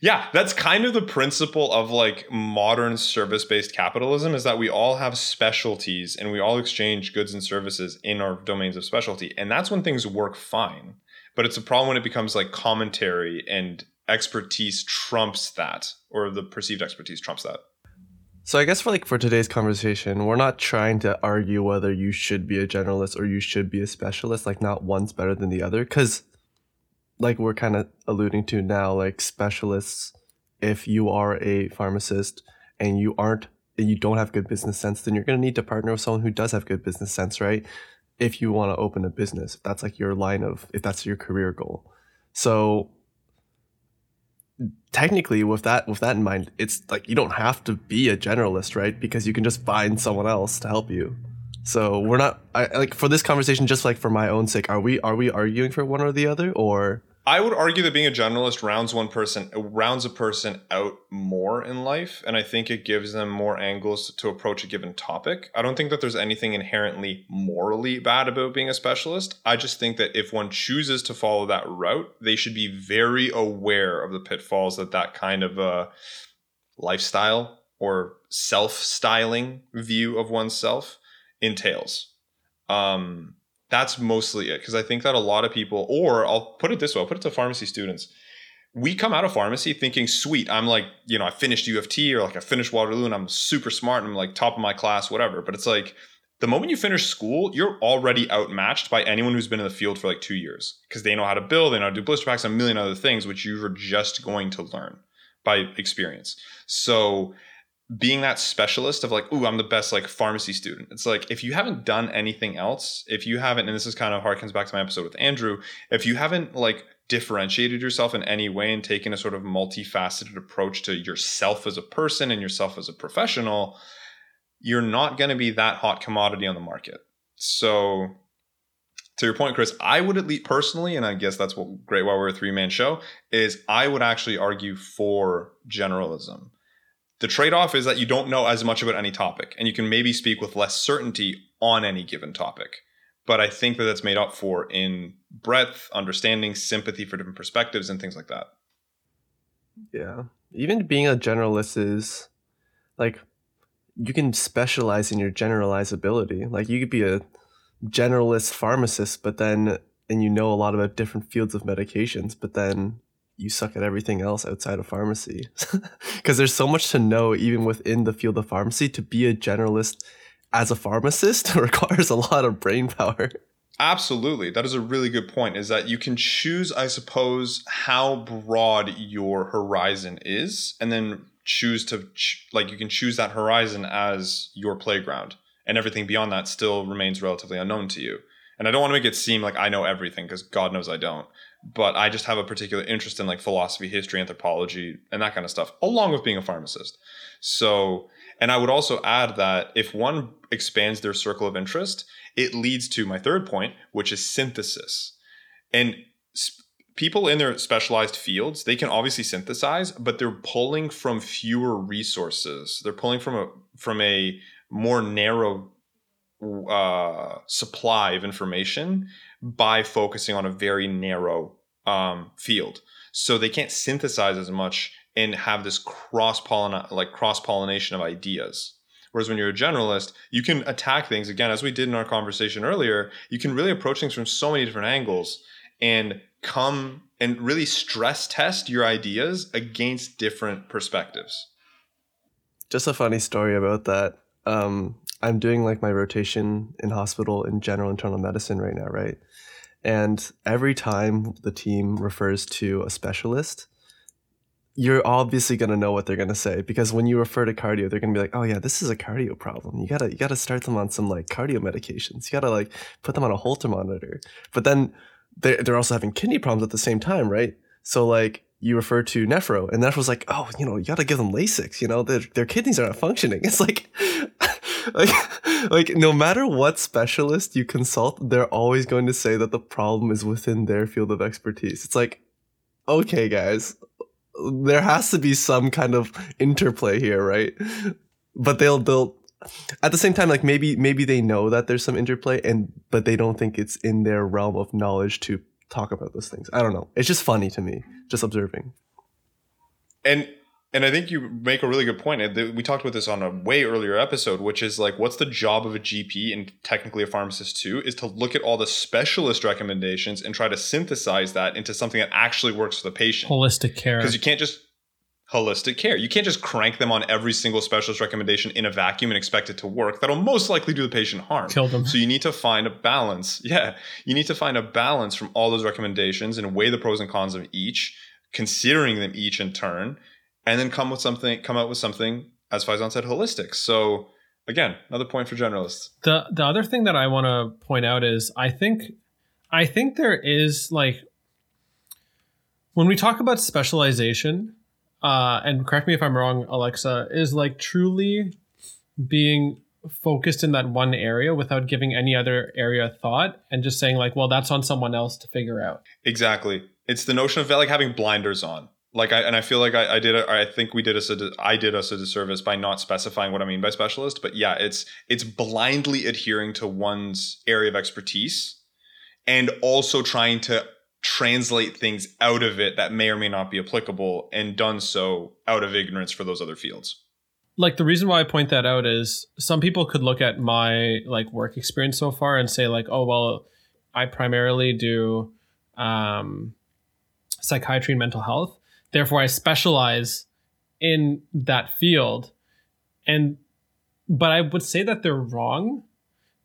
Yeah, that's kind of the principle of like modern service based capitalism is that we all have specialties and we all exchange goods and services in our domains of specialty. And that's when things work fine. But it's a problem when it becomes like commentary and expertise trumps that or the perceived expertise trumps that so i guess for like for today's conversation we're not trying to argue whether you should be a generalist or you should be a specialist like not one's better than the other because like we're kind of alluding to now like specialists if you are a pharmacist and you aren't you don't have good business sense, then you're going to need to partner with someone who does have good business sense, right? If you want to open a business, if that's like your line of, if that's your career goal. So technically with that with that in mind it's like you don't have to be a generalist right? Because you can just find someone else to help you. So we're not I, like for this conversation just like for my own sake are we are we arguing for one or the other or I would argue that being a generalist rounds one person rounds a person out more in life, and I think it gives them more angles to approach a given topic. I don't think that there's anything inherently morally bad about being a specialist. I just think that if one chooses to follow that route, they should be very aware of the pitfalls that that kind of uh, lifestyle or self-styling view of oneself entails. Um, that's mostly it because I think that a lot of people, or I'll put it this way, I'll put it to pharmacy students. We come out of pharmacy thinking, sweet, I'm like, you know, I finished U of T or like I finished Waterloo and I'm super smart and I'm like top of my class, whatever. But it's like the moment you finish school, you're already outmatched by anyone who's been in the field for like two years because they know how to build, they know how to do blister packs, a million other things, which you're just going to learn by experience. So being that specialist of like, ooh, I'm the best like pharmacy student. It's like if you haven't done anything else, if you haven't, and this is kind of harkens back to my episode with Andrew, if you haven't like differentiated yourself in any way and taken a sort of multifaceted approach to yourself as a person and yourself as a professional, you're not going to be that hot commodity on the market. So to your point, Chris, I would at least personally, and I guess that's what great why we're a three man show, is I would actually argue for generalism the trade off is that you don't know as much about any topic and you can maybe speak with less certainty on any given topic. But I think that that's made up for in breadth, understanding, sympathy for different perspectives, and things like that. Yeah. Even being a generalist is like you can specialize in your generalizability. Like you could be a generalist pharmacist, but then and you know a lot about different fields of medications, but then you suck at everything else outside of pharmacy. Because there's so much to know even within the field of pharmacy. To be a generalist as a pharmacist requires a lot of brain power. Absolutely. That is a really good point is that you can choose i suppose how broad your horizon is and then choose to like you can choose that horizon as your playground and everything beyond that still remains relatively unknown to you. And i don't want to make it seem like i know everything because god knows i don't but I just have a particular interest in like philosophy, history, anthropology, and that kind of stuff, along with being a pharmacist. So, and I would also add that if one expands their circle of interest, it leads to my third point, which is synthesis. And sp- people in their specialized fields, they can obviously synthesize, but they're pulling from fewer resources. They're pulling from a from a more narrow uh, supply of information by focusing on a very narrow um, field. So they can't synthesize as much and have this cross like cross pollination of ideas. Whereas when you're a generalist, you can attack things again, as we did in our conversation earlier. You can really approach things from so many different angles and come and really stress test your ideas against different perspectives. Just a funny story about that. Um, I'm doing like my rotation in hospital in general internal medicine right now, right? And every time the team refers to a specialist, you're obviously gonna know what they're gonna say because when you refer to cardio, they're gonna be like, "Oh yeah, this is a cardio problem. You gotta you gotta start them on some like cardio medications. You gotta like put them on a Holter monitor." But then they're they're also having kidney problems at the same time, right? So like you refer to nephro, and nephro's like, "Oh, you know, you gotta give them Lasix. You know, their their kidneys are not functioning." It's like like like no matter what specialist you consult they're always going to say that the problem is within their field of expertise. It's like okay guys there has to be some kind of interplay here right? But they'll they'll at the same time like maybe maybe they know that there's some interplay and but they don't think it's in their realm of knowledge to talk about those things. I don't know. It's just funny to me just observing. And and I think you make a really good point. We talked about this on a way earlier episode, which is like, what's the job of a GP and technically a pharmacist too, is to look at all the specialist recommendations and try to synthesize that into something that actually works for the patient. Holistic care. Because you can't just holistic care. You can't just crank them on every single specialist recommendation in a vacuum and expect it to work. That'll most likely do the patient harm. Kill them. So you need to find a balance. Yeah. You need to find a balance from all those recommendations and weigh the pros and cons of each, considering them each in turn and then come with something come out with something as Faizan said, holistic. So again, another point for generalists. The the other thing that I want to point out is I think I think there is like when we talk about specialization, uh, and correct me if I'm wrong, Alexa, is like truly being focused in that one area without giving any other area thought and just saying like, well, that's on someone else to figure out. Exactly. It's the notion of like having blinders on. Like I and I feel like I, I did a, I think we did us a I did us a disservice by not specifying what I mean by specialist. But yeah, it's it's blindly adhering to one's area of expertise and also trying to translate things out of it that may or may not be applicable and done so out of ignorance for those other fields like the reason why I point that out is some people could look at my like work experience so far and say like, oh well, I primarily do um, psychiatry and mental health, therefore I specialize in that field, and but I would say that they're wrong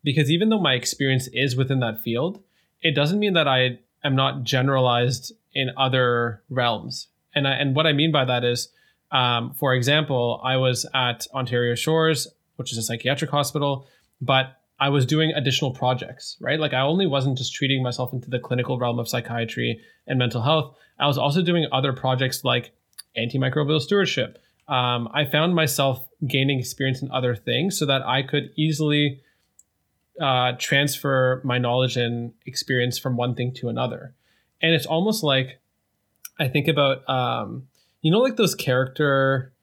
because even though my experience is within that field, it doesn't mean that I am not generalized in other realms. And I, and what I mean by that is um, for example, I was at Ontario Shores, which is a psychiatric hospital, but I was doing additional projects, right? Like I only wasn't just treating myself into the clinical realm of psychiatry and mental health. I was also doing other projects like antimicrobial stewardship. Um, I found myself gaining experience in other things so that I could easily uh, transfer my knowledge and experience from one thing to another. And it's almost like I think about um, you know like those character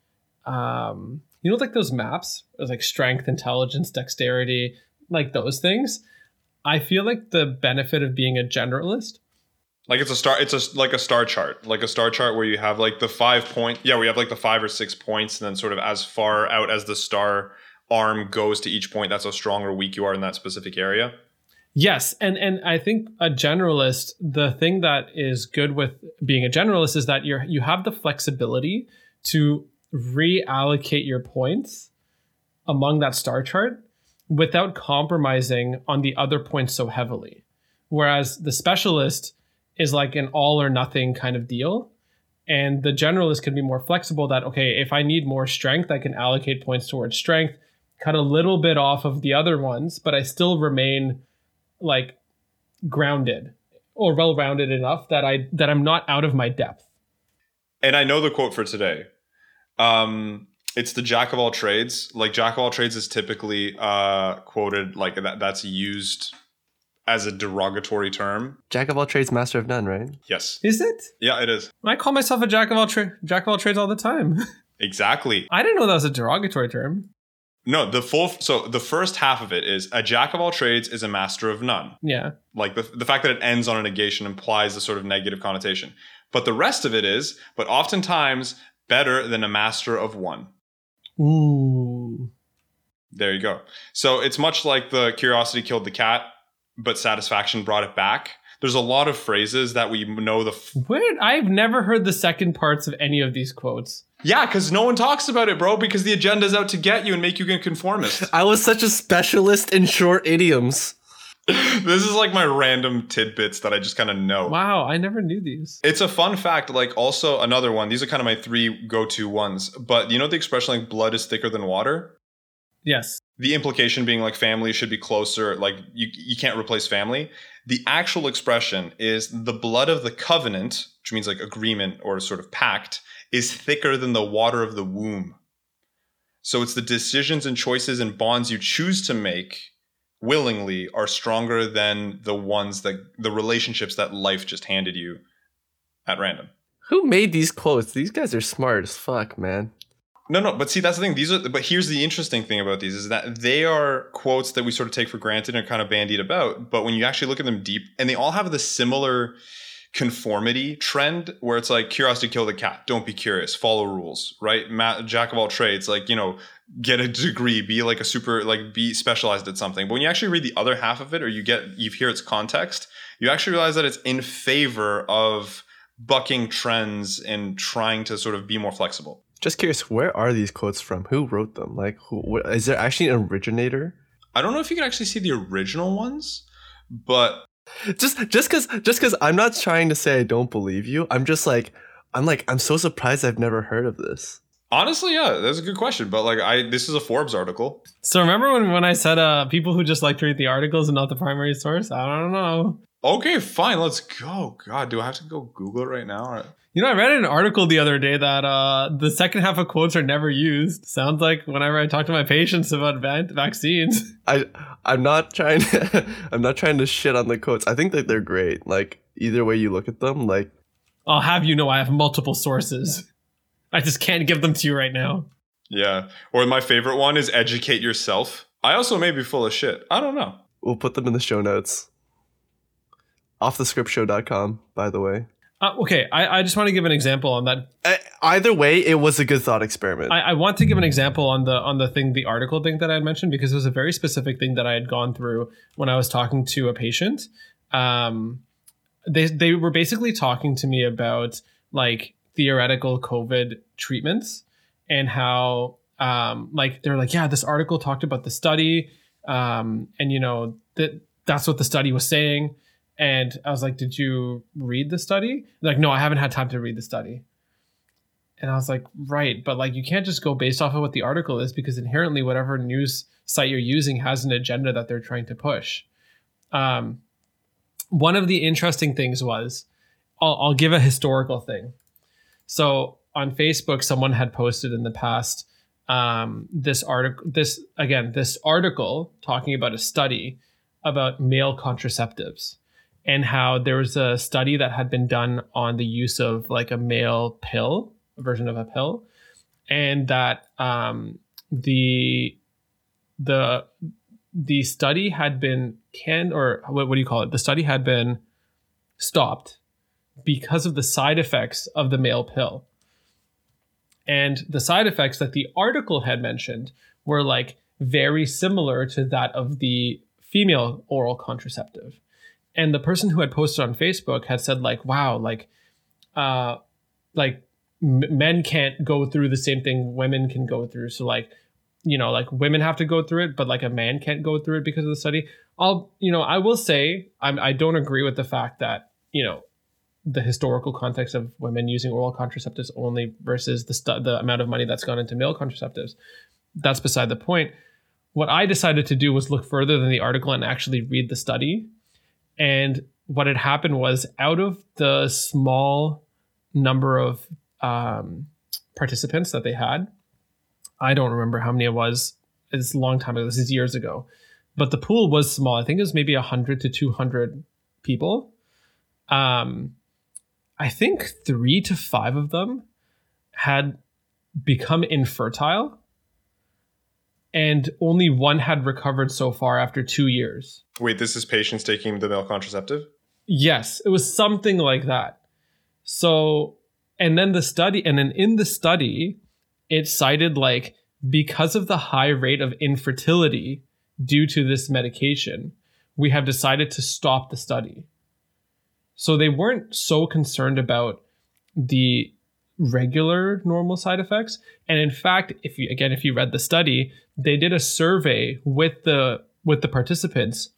um you know like those maps like strength intelligence dexterity like those things i feel like the benefit of being a generalist like it's a star it's a like a star chart like a star chart where you have like the five point yeah we have like the five or six points and then sort of as far out as the star arm goes to each point that's how strong or weak you are in that specific area Yes, and and I think a generalist, the thing that is good with being a generalist is that you're you have the flexibility to reallocate your points among that star chart without compromising on the other points so heavily. Whereas the specialist is like an all or nothing kind of deal. And the generalist can be more flexible that, okay, if I need more strength, I can allocate points towards strength, cut a little bit off of the other ones, but I still remain like grounded or well rounded enough that I that I'm not out of my depth. And I know the quote for today. Um, it's the jack of all trades. Like jack of all trades is typically uh, quoted like that. That's used as a derogatory term. Jack of all trades, master of none, right? Yes. Is it? Yeah, it is. I call myself a jack of all tra- jack of all trades all the time. Exactly. I didn't know that was a derogatory term. No, the full so the first half of it is a jack of all trades is a master of none. Yeah. Like the the fact that it ends on a negation implies a sort of negative connotation. But the rest of it is, but oftentimes better than a master of one. Ooh. There you go. So it's much like the curiosity killed the cat, but satisfaction brought it back. There's a lot of phrases that we know the f- Weird. I've never heard the second parts of any of these quotes. Yeah, because no one talks about it, bro, because the agenda's out to get you and make you a conformist. I was such a specialist in short idioms. this is like my random tidbits that I just kind of know. Wow, I never knew these. It's a fun fact. Like, also another one. These are kind of my three go-to ones. But you know the expression like "blood is thicker than water." Yes. The implication being like family should be closer. Like you, you can't replace family. The actual expression is the blood of the covenant, which means like agreement or sort of pact, is thicker than the water of the womb. So it's the decisions and choices and bonds you choose to make willingly are stronger than the ones that the relationships that life just handed you at random. Who made these quotes? These guys are smart as fuck, man. No, no, but see, that's the thing. These are, but here's the interesting thing about these is that they are quotes that we sort of take for granted and kind of bandied about. But when you actually look at them deep, and they all have the similar conformity trend where it's like curiosity kill the cat. Don't be curious. Follow rules, right? Jack of all trades, like you know, get a degree, be like a super, like be specialized at something. But when you actually read the other half of it, or you get you hear its context, you actually realize that it's in favor of bucking trends and trying to sort of be more flexible. Just curious, where are these quotes from? Who wrote them? Like, who, what, is there actually an originator? I don't know if you can actually see the original ones, but Just, just because, just because I'm not trying to say I don't believe you. I'm just like, I'm like, I'm so surprised I've never heard of this. Honestly, yeah, that's a good question. But like, I this is a Forbes article. So remember when, when I said uh, people who just like to read the articles and not the primary source? I don't know. Okay, fine, let's go. God, do I have to go Google it right now? You know, I read an article the other day that uh, the second half of quotes are never used. Sounds like whenever I talk to my patients about va- vaccines. I I'm not trying to I'm not trying to shit on the quotes. I think that they're great. Like either way you look at them, like I'll have you know I have multiple sources. I just can't give them to you right now. Yeah. Or my favorite one is educate yourself. I also may be full of shit. I don't know. we'll put them in the show notes. Offthescriptshow.com, by the way. Uh, okay, I, I just want to give an example on that. Uh, either way, it was a good thought experiment. I, I want to give an example on the on the thing, the article thing that I had mentioned because it was a very specific thing that I had gone through when I was talking to a patient. Um, they they were basically talking to me about like theoretical COVID treatments and how um, like they're like, yeah, this article talked about the study, um, and you know that that's what the study was saying. And I was like, did you read the study? Like, no, I haven't had time to read the study. And I was like, right, but like you can't just go based off of what the article is because inherently whatever news site you're using has an agenda that they're trying to push. Um, one of the interesting things was, I'll, I'll give a historical thing. So on Facebook, someone had posted in the past um, this article. This again, this article talking about a study about male contraceptives and how there was a study that had been done on the use of like a male pill, a version of a pill, and that um, the the the study had been canned or what, what do you call it? The study had been stopped because of the side effects of the male pill. And the side effects that the article had mentioned were like very similar to that of the female oral contraceptive. And the person who had posted on Facebook had said like, "Wow, like, uh, like m- men can't go through the same thing women can go through. So like, you know, like women have to go through it, but like a man can't go through it because of the study." I'll, you know, I will say I'm, I don't agree with the fact that you know the historical context of women using oral contraceptives only versus the stu- the amount of money that's gone into male contraceptives. That's beside the point. What I decided to do was look further than the article and actually read the study. And what had happened was out of the small number of um, participants that they had, I don't remember how many it was. It's a long time ago. This is years ago. But the pool was small. I think it was maybe 100 to 200 people. Um, I think three to five of them had become infertile, and only one had recovered so far after two years. Wait, this is patients taking the male contraceptive? Yes, it was something like that. So, and then the study, and then in the study, it cited like because of the high rate of infertility due to this medication, we have decided to stop the study. So they weren't so concerned about the regular normal side effects. And in fact, if you again if you read the study, they did a survey with the with the participants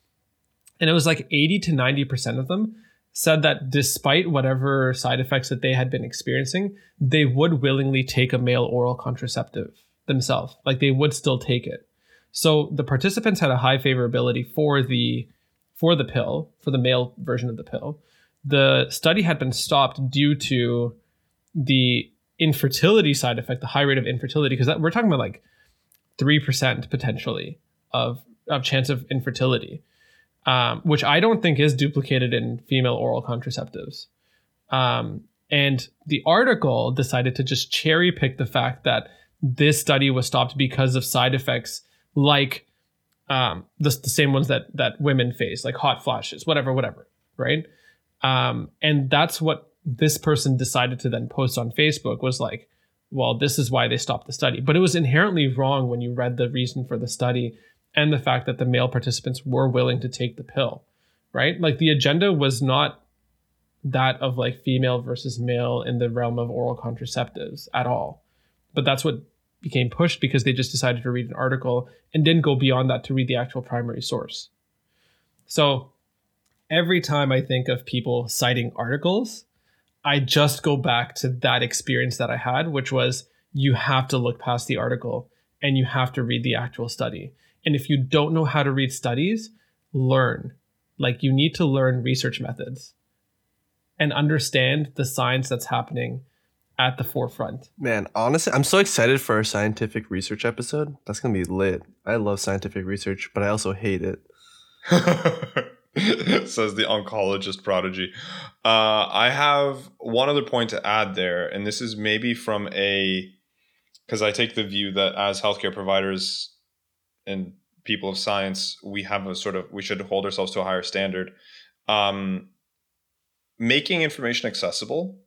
and it was like 80 to 90% of them said that despite whatever side effects that they had been experiencing, they would willingly take a male oral contraceptive themselves. Like they would still take it. So the participants had a high favorability for the for the pill, for the male version of the pill the study had been stopped due to the infertility side effect, the high rate of infertility, because we're talking about like three percent potentially of of chance of infertility, um, which I don't think is duplicated in female oral contraceptives. Um, and the article decided to just cherry pick the fact that this study was stopped because of side effects like um, the, the same ones that that women face, like hot flashes, whatever, whatever, right? Um, and that's what this person decided to then post on Facebook was like, well, this is why they stopped the study. But it was inherently wrong when you read the reason for the study and the fact that the male participants were willing to take the pill, right? Like the agenda was not that of like female versus male in the realm of oral contraceptives at all. But that's what became pushed because they just decided to read an article and didn't go beyond that to read the actual primary source. So every time I think of people citing articles, I just go back to that experience that I had, which was you have to look past the article and you have to read the actual study. And if you don't know how to read studies, learn. Like you need to learn research methods and understand the science that's happening at the forefront. Man, honestly, I'm so excited for our scientific research episode. That's gonna be lit. I love scientific research, but I also hate it. Says the oncologist prodigy. Uh, I have one other point to add there, and this is maybe from a because I take the view that as healthcare providers and people of science, we have a sort of we should hold ourselves to a higher standard. Um, making information accessible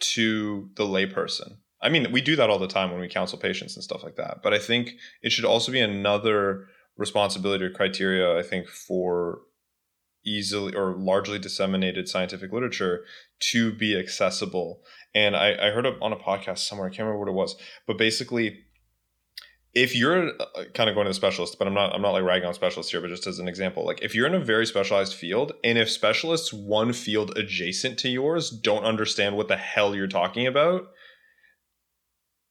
to the layperson. I mean, we do that all the time when we counsel patients and stuff like that. But I think it should also be another responsibility or criteria, I think, for easily or largely disseminated scientific literature to be accessible. And I, I heard on a podcast somewhere, I can't remember what it was, but basically, if you're uh, kind of going to the specialist, but I'm not I'm not like ragging on specialists here, but just as an example, like if you're in a very specialized field and if specialists one field adjacent to yours don't understand what the hell you're talking about,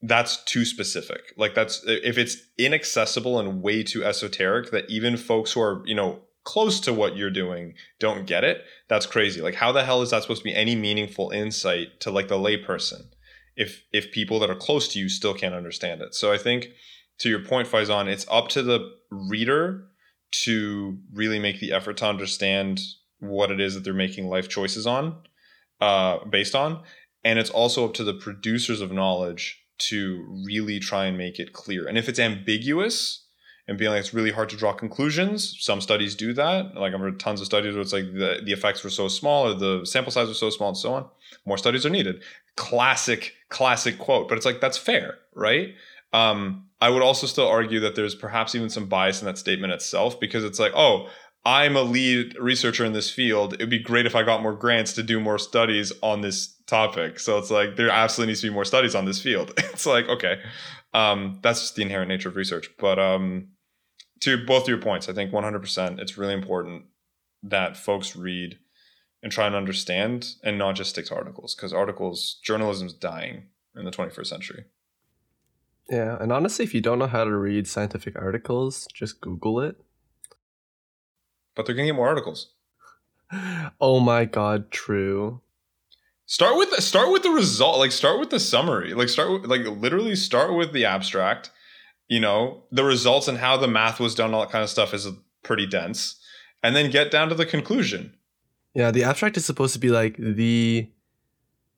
that's too specific. Like that's if it's inaccessible and way too esoteric that even folks who are, you know, close to what you're doing don't get it, that's crazy. Like how the hell is that supposed to be any meaningful insight to like the layperson if if people that are close to you still can't understand it. So I think to your point, Faizan, it's up to the reader to really make the effort to understand what it is that they're making life choices on, uh, based on. And it's also up to the producers of knowledge to really try and make it clear. And if it's ambiguous and being like it's really hard to draw conclusions, some studies do that. Like I've heard tons of studies where it's like the, the effects were so small or the sample size was so small and so on. More studies are needed. Classic, classic quote. But it's like that's fair, right? Um, I would also still argue that there's perhaps even some bias in that statement itself because it's like, oh, I'm a lead researcher in this field. It'd be great if I got more grants to do more studies on this topic. So it's like there absolutely needs to be more studies on this field. It's like okay, um, that's just the inherent nature of research. But um, to both your points, I think 100%. It's really important that folks read and try and understand, and not just stick to articles because articles journalism's dying in the 21st century. Yeah, and honestly, if you don't know how to read scientific articles, just Google it. But they're gonna get more articles. oh my god, true. Start with the, start with the result. Like start with the summary. Like start with, like literally start with the abstract. You know the results and how the math was done. All that kind of stuff is pretty dense, and then get down to the conclusion. Yeah, the abstract is supposed to be like the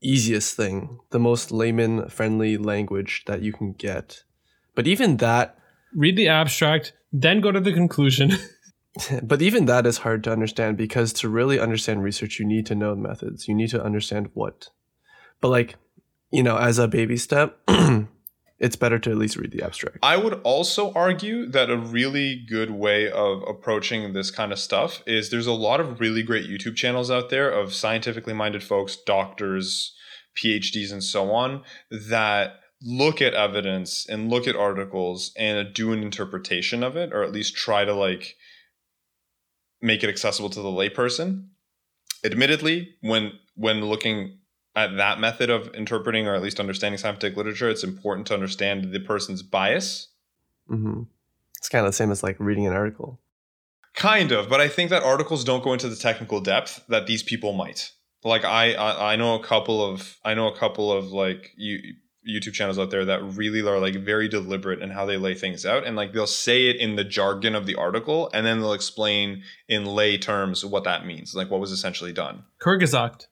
easiest thing, the most layman friendly language that you can get. But even that. Read the abstract, then go to the conclusion. but even that is hard to understand because to really understand research, you need to know methods. You need to understand what. But, like, you know, as a baby step, it's better to at least read the abstract. I would also argue that a really good way of approaching this kind of stuff is there's a lot of really great YouTube channels out there of scientifically minded folks, doctors, PhDs, and so on that look at evidence and look at articles and do an interpretation of it, or at least try to like make it accessible to the layperson. Admittedly, when when looking at that method of interpreting or at least understanding scientific literature, it's important to understand the person's bias. Mm-hmm. It's kind of the same as like reading an article. Kind of, but I think that articles don't go into the technical depth that these people might. Like I, I, I know a couple of, I know a couple of like you. YouTube channels out there that really are like very deliberate in how they lay things out and like they'll say it in the jargon of the article and then they'll explain in lay terms what that means like what was essentially done Kurzgesagt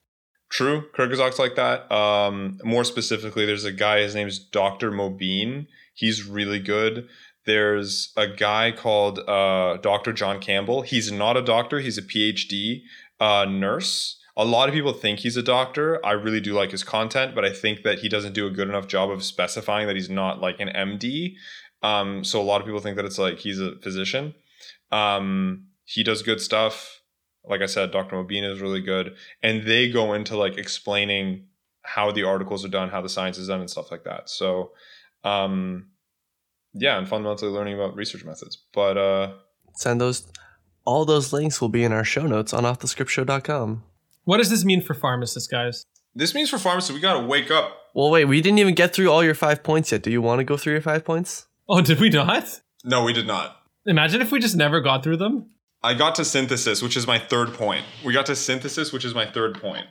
True, Kurzgesagt's like that. Um, more specifically, there's a guy. His name is Doctor Mobeen. He's really good. There's a guy called uh, Dr. John Campbell. He's not a doctor. He's a PhD uh, nurse. A lot of people think he's a doctor. I really do like his content, but I think that he doesn't do a good enough job of specifying that he's not like an MD. Um, so a lot of people think that it's like he's a physician. Um, he does good stuff like I said, Dr. Mobina is really good. And they go into like explaining how the articles are done, how the science is done, and stuff like that. So, um, yeah, and fundamentally learning about research methods. But uh, send those, all those links will be in our show notes on offthescriptshow.com. What does this mean for pharmacists, guys? This means for pharmacists, we gotta wake up. Well, wait, we didn't even get through all your five points yet. Do you want to go through your five points? Oh, did we not? No, we did not. Imagine if we just never got through them. I got to synthesis, which is my third point. We got to synthesis, which is my third point.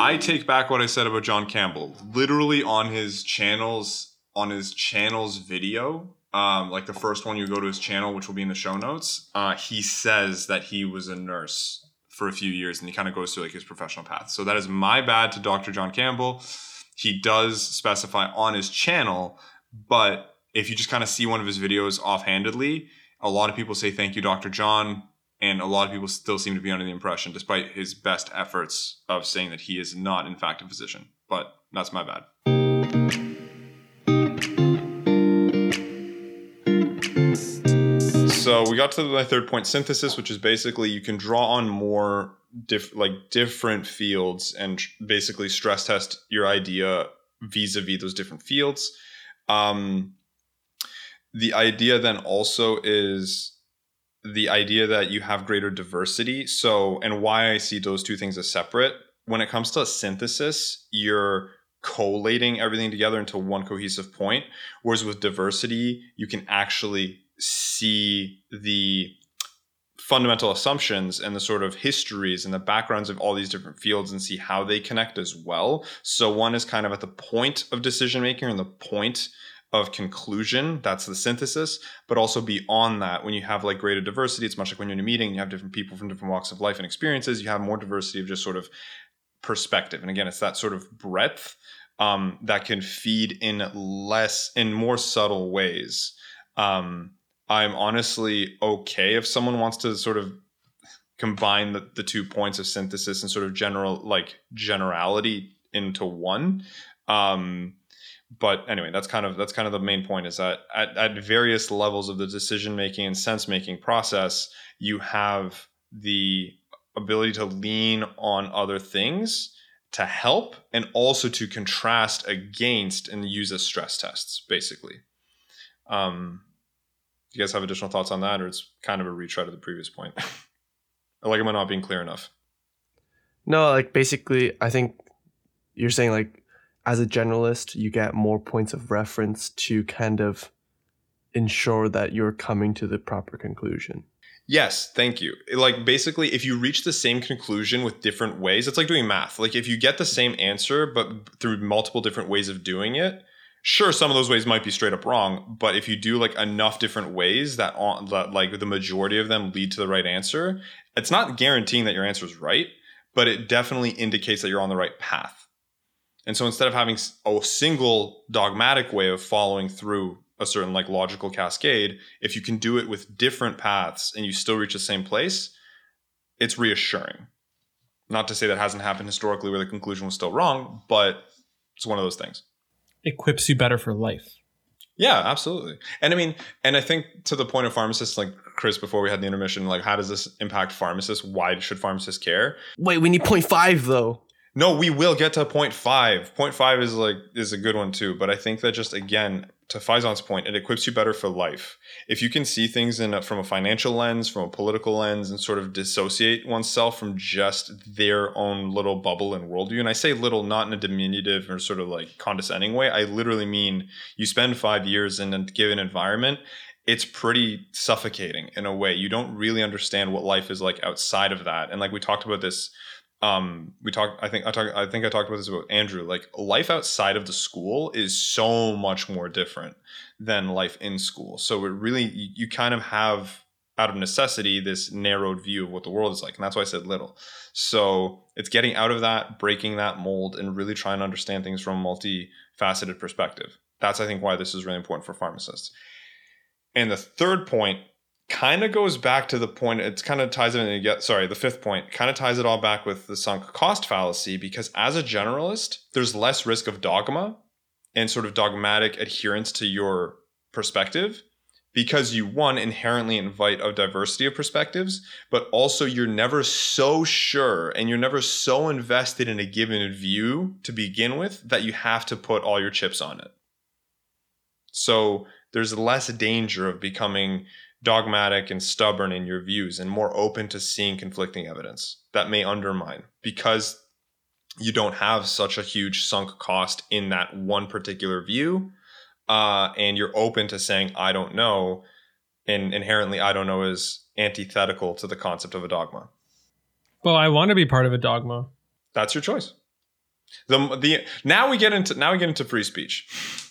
I take back what I said about John Campbell. Literally on his channels, on his channel's video, um, like the first one, you go to his channel, which will be in the show notes. Uh, he says that he was a nurse for a few years, and he kind of goes through like his professional path. So that is my bad to Dr. John Campbell. He does specify on his channel, but if you just kind of see one of his videos offhandedly, a lot of people say thank you, Dr. John, and a lot of people still seem to be under the impression, despite his best efforts, of saying that he is not, in fact, a physician. But that's my bad. So we got to my third point, synthesis, which is basically you can draw on more diff- like different fields and basically stress test your idea vis-a-vis those different fields. Um, the idea then also is the idea that you have greater diversity. So, and why I see those two things as separate. When it comes to synthesis, you're collating everything together into one cohesive point. Whereas with diversity, you can actually see the fundamental assumptions and the sort of histories and the backgrounds of all these different fields and see how they connect as well. So one is kind of at the point of decision making and the point of conclusion. That's the synthesis. But also beyond that when you have like greater diversity it's much like when you're in a meeting you have different people from different walks of life and experiences you have more diversity of just sort of perspective. And again it's that sort of breadth um, that can feed in less in more subtle ways um, i'm honestly okay if someone wants to sort of combine the, the two points of synthesis and sort of general like generality into one. Um, but anyway that's kind of that's kind of the main point is that at, at various levels of the decision making and sense making process you have the ability to lean on other things to help and also to contrast against and use as stress tests basically. Um do you guys have additional thoughts on that or it's kind of a retread of the previous point like am i not being clear enough No, like basically, I think you're saying like as a generalist, you get more points of reference to kind of ensure that you're coming to the proper conclusion. Yes, thank you. Like basically if you reach the same conclusion with different ways, it's like doing math. Like if you get the same answer but through multiple different ways of doing it, sure some of those ways might be straight up wrong, but if you do like enough different ways that on that like the majority of them lead to the right answer, it's not guaranteeing that your answer is right, but it definitely indicates that you're on the right path. And so instead of having a single dogmatic way of following through a certain like logical cascade, if you can do it with different paths and you still reach the same place, it's reassuring. Not to say that hasn't happened historically where the conclusion was still wrong, but it's one of those things. Equips you better for life. Yeah, absolutely. And I mean, and I think to the point of pharmacists, like Chris, before we had the intermission, like how does this impact pharmacists? Why should pharmacists care? Wait, we need point five though. No, we will get to point five. Point five is like is a good one too. But I think that just again, to Faizan's point, it equips you better for life. If you can see things in a, from a financial lens, from a political lens, and sort of dissociate oneself from just their own little bubble and worldview. And I say little not in a diminutive or sort of like condescending way. I literally mean you spend five years in a given environment. It's pretty suffocating in a way. You don't really understand what life is like outside of that. And like we talked about this um we talked i think i talked i think i talked about this about andrew. Like life outside of the school is so much more different than life in school. So it really you, you kind of have out of necessity this narrowed view of what the world is like and that's why i said little. So it's getting out of that breaking that mold and really trying to understand things from a multifaceted perspective. That's i think why this is really important for pharmacists. And the third point kind of goes back to the point it's kind of ties it in get sorry the fifth point kind of ties it all back with the sunk cost fallacy because as a generalist there's less risk of dogma and sort of dogmatic adherence to your perspective because you one inherently invite a diversity of perspectives but also you're never so sure and you're never so invested in a given view to begin with that you have to put all your chips on it. So there's less danger of becoming dogmatic and stubborn in your views and more open to seeing conflicting evidence. That may undermine because you don't have such a huge sunk cost in that one particular view uh, and you're open to saying i don't know and inherently i don't know is antithetical to the concept of a dogma. Well, I want to be part of a dogma. that's your choice the, the now we get into now we get into free speech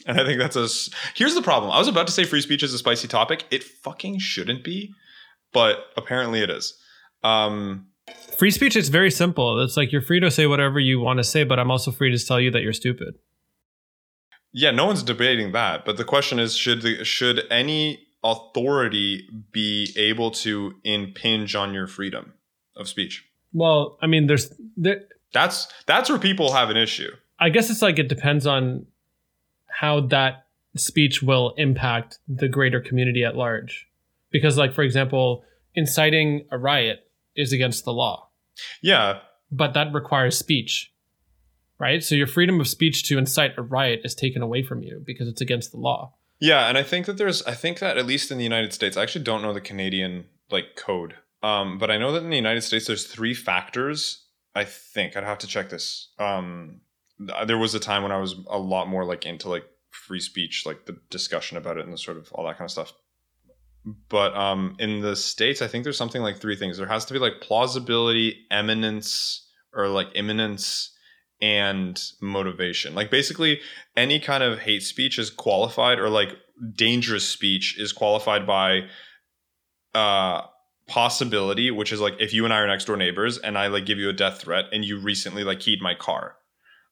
and i think that's a here's the problem i was about to say free speech is a spicy topic it fucking shouldn't be but apparently it is um Free speech is very simple. It's like you're free to say whatever you want to say, but I'm also free to tell you that you're stupid. yeah no one's debating that but the question is should the should any authority be able to impinge on your freedom of speech Well, I mean, there's there. That's that's where people have an issue I guess it's like it depends on how that speech will impact the greater community at large. Because, like for example, inciting a riot is against the law, yeah but that requires speech, right? So your freedom of speech to incite a riot is taken away from you because it's against the law. Yeah, and I think that there's I think that at least in the United States, I actually don't know the Canadian like code. Um, but I know that in the United States there's three factors. I think I'd have to check this. Um, there was a time when I was a lot more like into like free speech, like the discussion about it and the sort of all that kind of stuff. But um, in the states, I think there's something like three things. There has to be like plausibility, eminence, or like imminence, and motivation. Like basically, any kind of hate speech is qualified or like dangerous speech is qualified by uh possibility which is like if you and i are next door neighbors and i like give you a death threat and you recently like keyed my car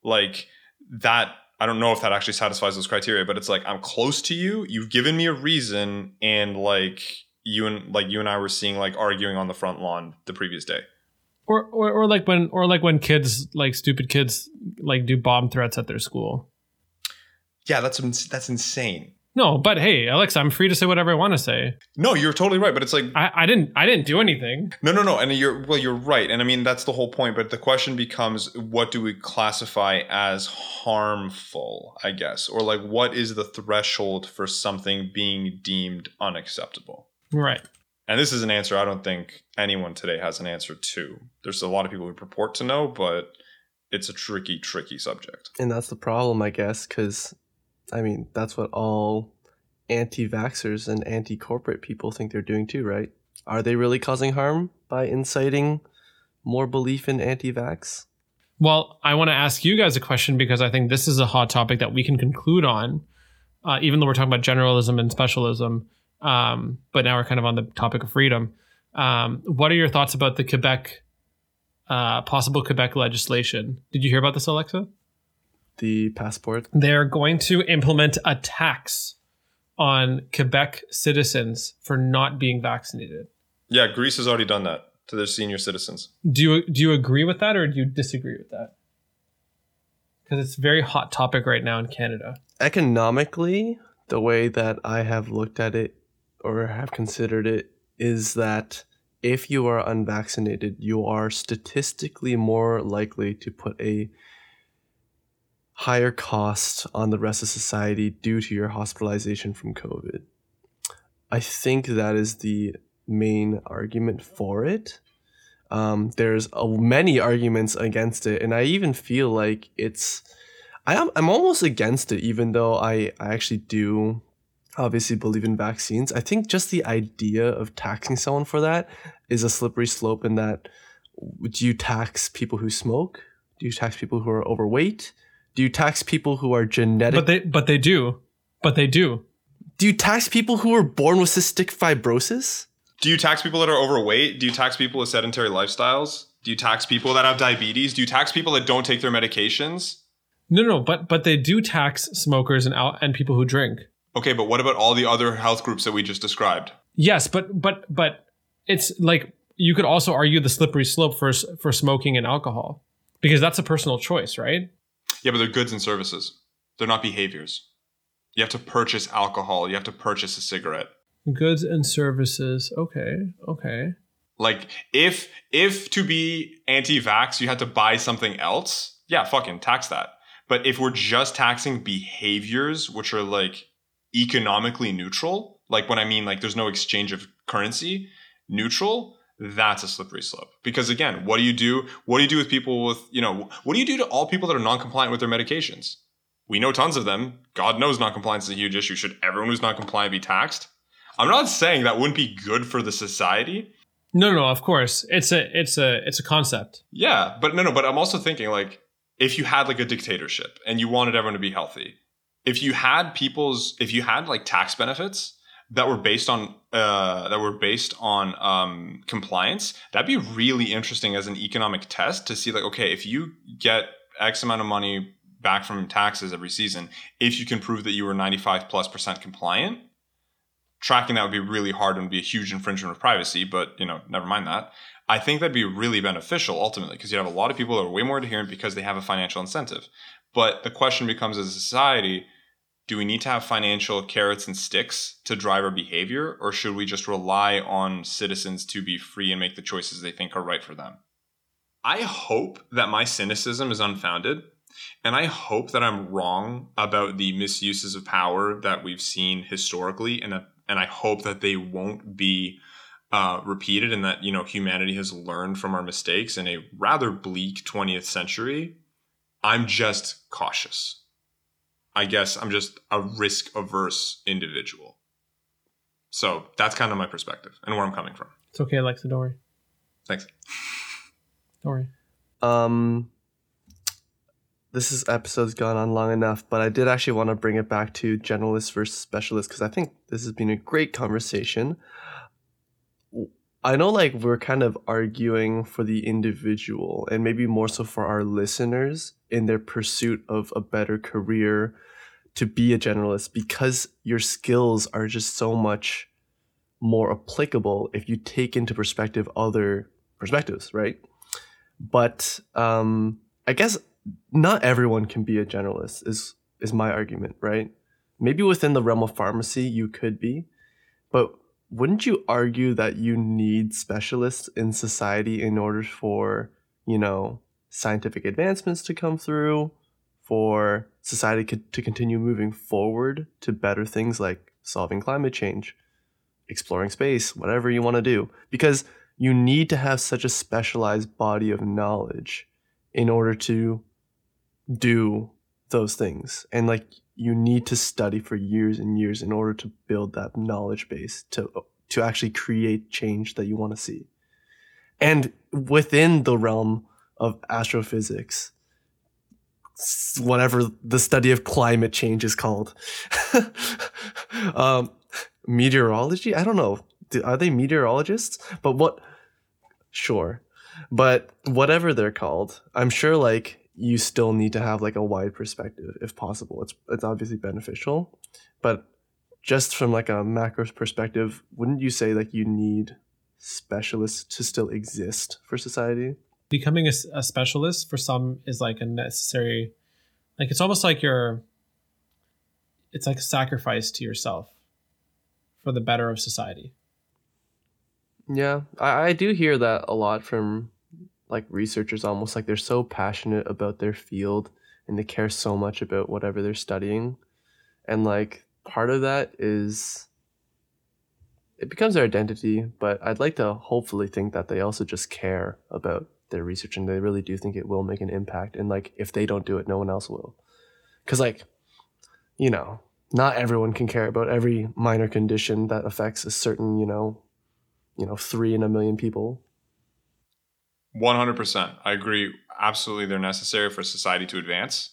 like that i don't know if that actually satisfies those criteria but it's like i'm close to you you've given me a reason and like you and like you and i were seeing like arguing on the front lawn the previous day Or, or, or like when or like when kids like stupid kids like do bomb threats at their school. yeah that's that's insane No, but hey, Alex, I'm free to say whatever I want to say. no you're totally right but it's like I, I didn't I didn't do anything. No, no, no. And you're well, you're right. And I mean that's the whole point. But the question becomes what do we classify as harmful, I guess? Or like what is the threshold for something being deemed unacceptable? Right. And this is an answer I don't think anyone today has an answer to. There's a lot of people who purport to know, but it's a tricky, tricky subject. And that's the problem, I guess, because, I mean, that's what all anti vaxxers and anti corporate people think they're doing too, right? Are they really causing harm by inciting more belief in anti vax? Well, I want to ask you guys a question because I think this is a hot topic that we can conclude on, uh, even though we're talking about generalism and specialism. Um, but now we're kind of on the topic of freedom. Um, what are your thoughts about the Quebec, uh, possible Quebec legislation? Did you hear about this, Alexa? The passport? They're going to implement a tax on Quebec citizens for not being vaccinated. Yeah, Greece has already done that to their senior citizens. Do you do you agree with that or do you disagree with that? Because it's a very hot topic right now in Canada. Economically, the way that I have looked at it or have considered it is that if you are unvaccinated, you are statistically more likely to put a higher cost on the rest of society due to your hospitalization from COVID. I think that is the main argument for it. Um, there's many arguments against it, and I even feel like it's. I am, I'm almost against it, even though I, I actually do obviously believe in vaccines. I think just the idea of taxing someone for that is a slippery slope in that do you tax people who smoke? Do you tax people who are overweight? Do you tax people who are genetic? But they but they do. But they do. do you tax people who are born with cystic fibrosis? Do you tax people that are overweight? Do you tax people with sedentary lifestyles? Do you tax people that have diabetes? Do you tax people that don't take their medications? No, no, but but they do tax smokers and al- and people who drink. Okay, but what about all the other health groups that we just described? Yes, but but but it's like you could also argue the slippery slope for for smoking and alcohol because that's a personal choice, right? Yeah, but they're goods and services. They're not behaviors. You have to purchase alcohol. You have to purchase a cigarette. Goods and services. Okay, okay. Like if if to be anti-vax you had to buy something else, yeah, fucking tax that. But if we're just taxing behaviors, which are like economically neutral, like when I mean like there's no exchange of currency, neutral, that's a slippery slope. Because again, what do you do? What do you do with people with, you know, what do you do to all people that are non-compliant with their medications? We know tons of them. God knows non-compliance is a huge issue. Should everyone who's non-compliant be taxed? I'm not saying that wouldn't be good for the society. No, no, of course. It's a it's a it's a concept. Yeah, but no, no, but I'm also thinking like if you had like a dictatorship and you wanted everyone to be healthy, if you had people's if you had like tax benefits that were based on uh, that were based on um, compliance, that'd be really interesting as an economic test to see like okay, if you get X amount of money back from taxes every season, if you can prove that you were 95 plus percent compliant, tracking that would be really hard and would be a huge infringement of privacy. But you know, never mind that. I think that'd be really beneficial ultimately because you have a lot of people that are way more adherent because they have a financial incentive. But the question becomes as a society, do we need to have financial carrots and sticks to drive our behavior, or should we just rely on citizens to be free and make the choices they think are right for them? I hope that my cynicism is unfounded, and I hope that I'm wrong about the misuses of power that we've seen historically, and that, and I hope that they won't be uh, repeated, and that you know humanity has learned from our mistakes in a rather bleak 20th century. I'm just cautious. I guess I'm just a risk averse individual. So that's kind of my perspective and where I'm coming from. It's okay, Alexa. Don't worry. Thanks. Don't worry. Um, this is episode's gone on long enough, but I did actually want to bring it back to generalist versus specialist because I think this has been a great conversation. I know, like, we're kind of arguing for the individual and maybe more so for our listeners in their pursuit of a better career to be a generalist because your skills are just so much more applicable if you take into perspective other perspectives, right? But um, I guess not everyone can be a generalist is is my argument, right? Maybe within the realm of pharmacy you could be, but wouldn't you argue that you need specialists in society in order for, you know, scientific advancements to come through, for society to continue moving forward to better things like solving climate change, exploring space, whatever you want to do? Because you need to have such a specialized body of knowledge in order to do those things. And like you need to study for years and years in order to build that knowledge base to to actually create change that you want to see. And within the realm of astrophysics, whatever the study of climate change is called, um, meteorology. I don't know. Are they meteorologists? But what? Sure, but whatever they're called, I'm sure like you still need to have like a wide perspective if possible. It's it's obviously beneficial, but just from like a macro perspective, wouldn't you say like you need specialists to still exist for society? Becoming a, a specialist for some is like a necessary, like it's almost like you're, it's like a sacrifice to yourself for the better of society. Yeah, I, I do hear that a lot from like researchers almost like they're so passionate about their field and they care so much about whatever they're studying. And like part of that is it becomes their identity but i'd like to hopefully think that they also just care about their research and they really do think it will make an impact. And like if they don't do it no one else will. Because like you know not everyone can care about every minor condition that affects a certain you know you know three in a million people 100%. I agree. Absolutely, they're necessary for society to advance.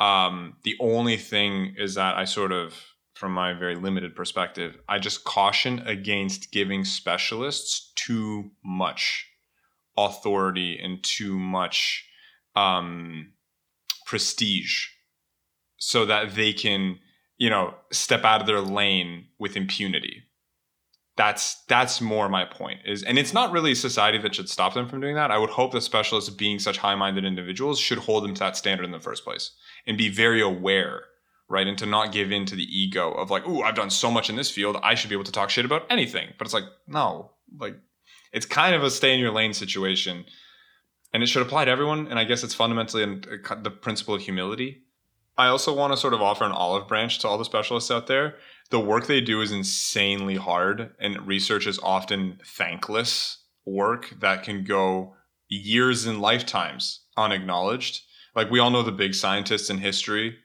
Um, the only thing is that I sort of, from my very limited perspective, I just caution against giving specialists too much authority and too much um, prestige so that they can, you know, step out of their lane with impunity that's that's more my point is and it's not really society that should stop them from doing that. I would hope that specialists being such high-minded individuals should hold them to that standard in the first place and be very aware right? And to not give in to the ego of like oh i've done so much in this field i should be able to talk shit about anything. But it's like no like it's kind of a stay in your lane situation. And it should apply to everyone and i guess it's fundamentally the principle of humility. I also want to sort of offer an olive branch to all the specialists out there. The work they do is insanely hard, and research is often thankless work that can go years and lifetimes unacknowledged. Like we all know the big scientists in history,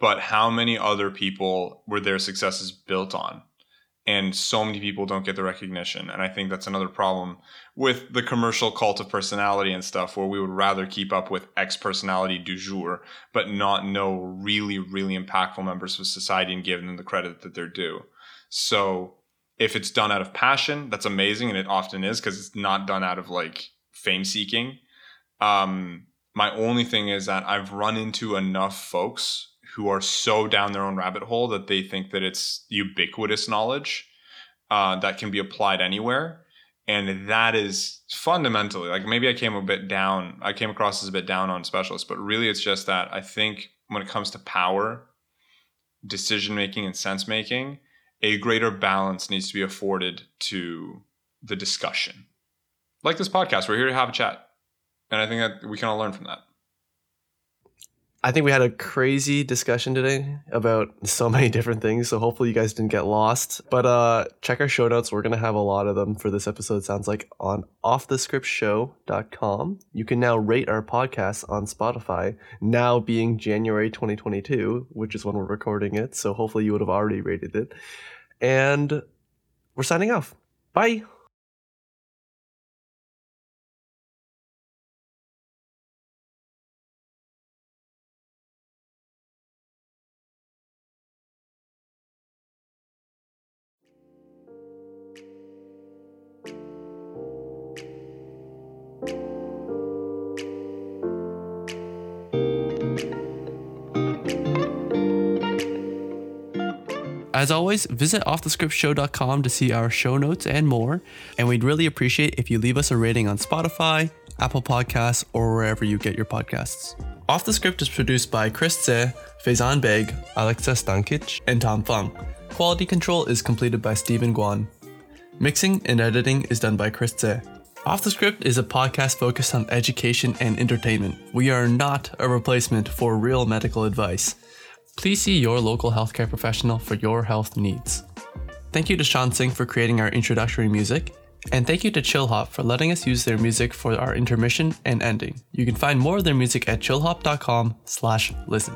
but how many other people were their successes built on? And so many people don't get the recognition. And I think that's another problem with the commercial cult of personality and stuff, where we would rather keep up with X personality du jour, but not know really, really impactful members of society and give them the credit that they're due. So if it's done out of passion, that's amazing. And it often is because it's not done out of like fame seeking. Um, my only thing is that I've run into enough folks who are so down their own rabbit hole that they think that it's ubiquitous knowledge uh, that can be applied anywhere. And that is fundamentally like maybe I came a bit down, I came across as a bit down on specialists, but really it's just that I think when it comes to power, decision making, and sense making, a greater balance needs to be afforded to the discussion. Like this podcast, we're here to have a chat. And I think that we can all learn from that. I think we had a crazy discussion today about so many different things. So hopefully you guys didn't get lost. But uh check our show notes. We're gonna have a lot of them for this episode, sounds like on offthescriptshow.com. You can now rate our podcast on Spotify, now being January 2022, which is when we're recording it. So hopefully you would have already rated it. And we're signing off. Bye. As always, visit offthescriptshow.com to see our show notes and more. And we'd really appreciate if you leave us a rating on Spotify, Apple Podcasts, or wherever you get your podcasts. Off the Script is produced by Chris Tse, Faizan Beg, Alexa Stankic, and Tom Fung. Quality control is completed by Stephen Guan. Mixing and editing is done by Chris Tse. Off the Script is a podcast focused on education and entertainment. We are not a replacement for real medical advice. Please see your local healthcare professional for your health needs. Thank you to Sean Singh for creating our introductory music, and thank you to Chillhop for letting us use their music for our intermission and ending. You can find more of their music at chillhop.com slash listen.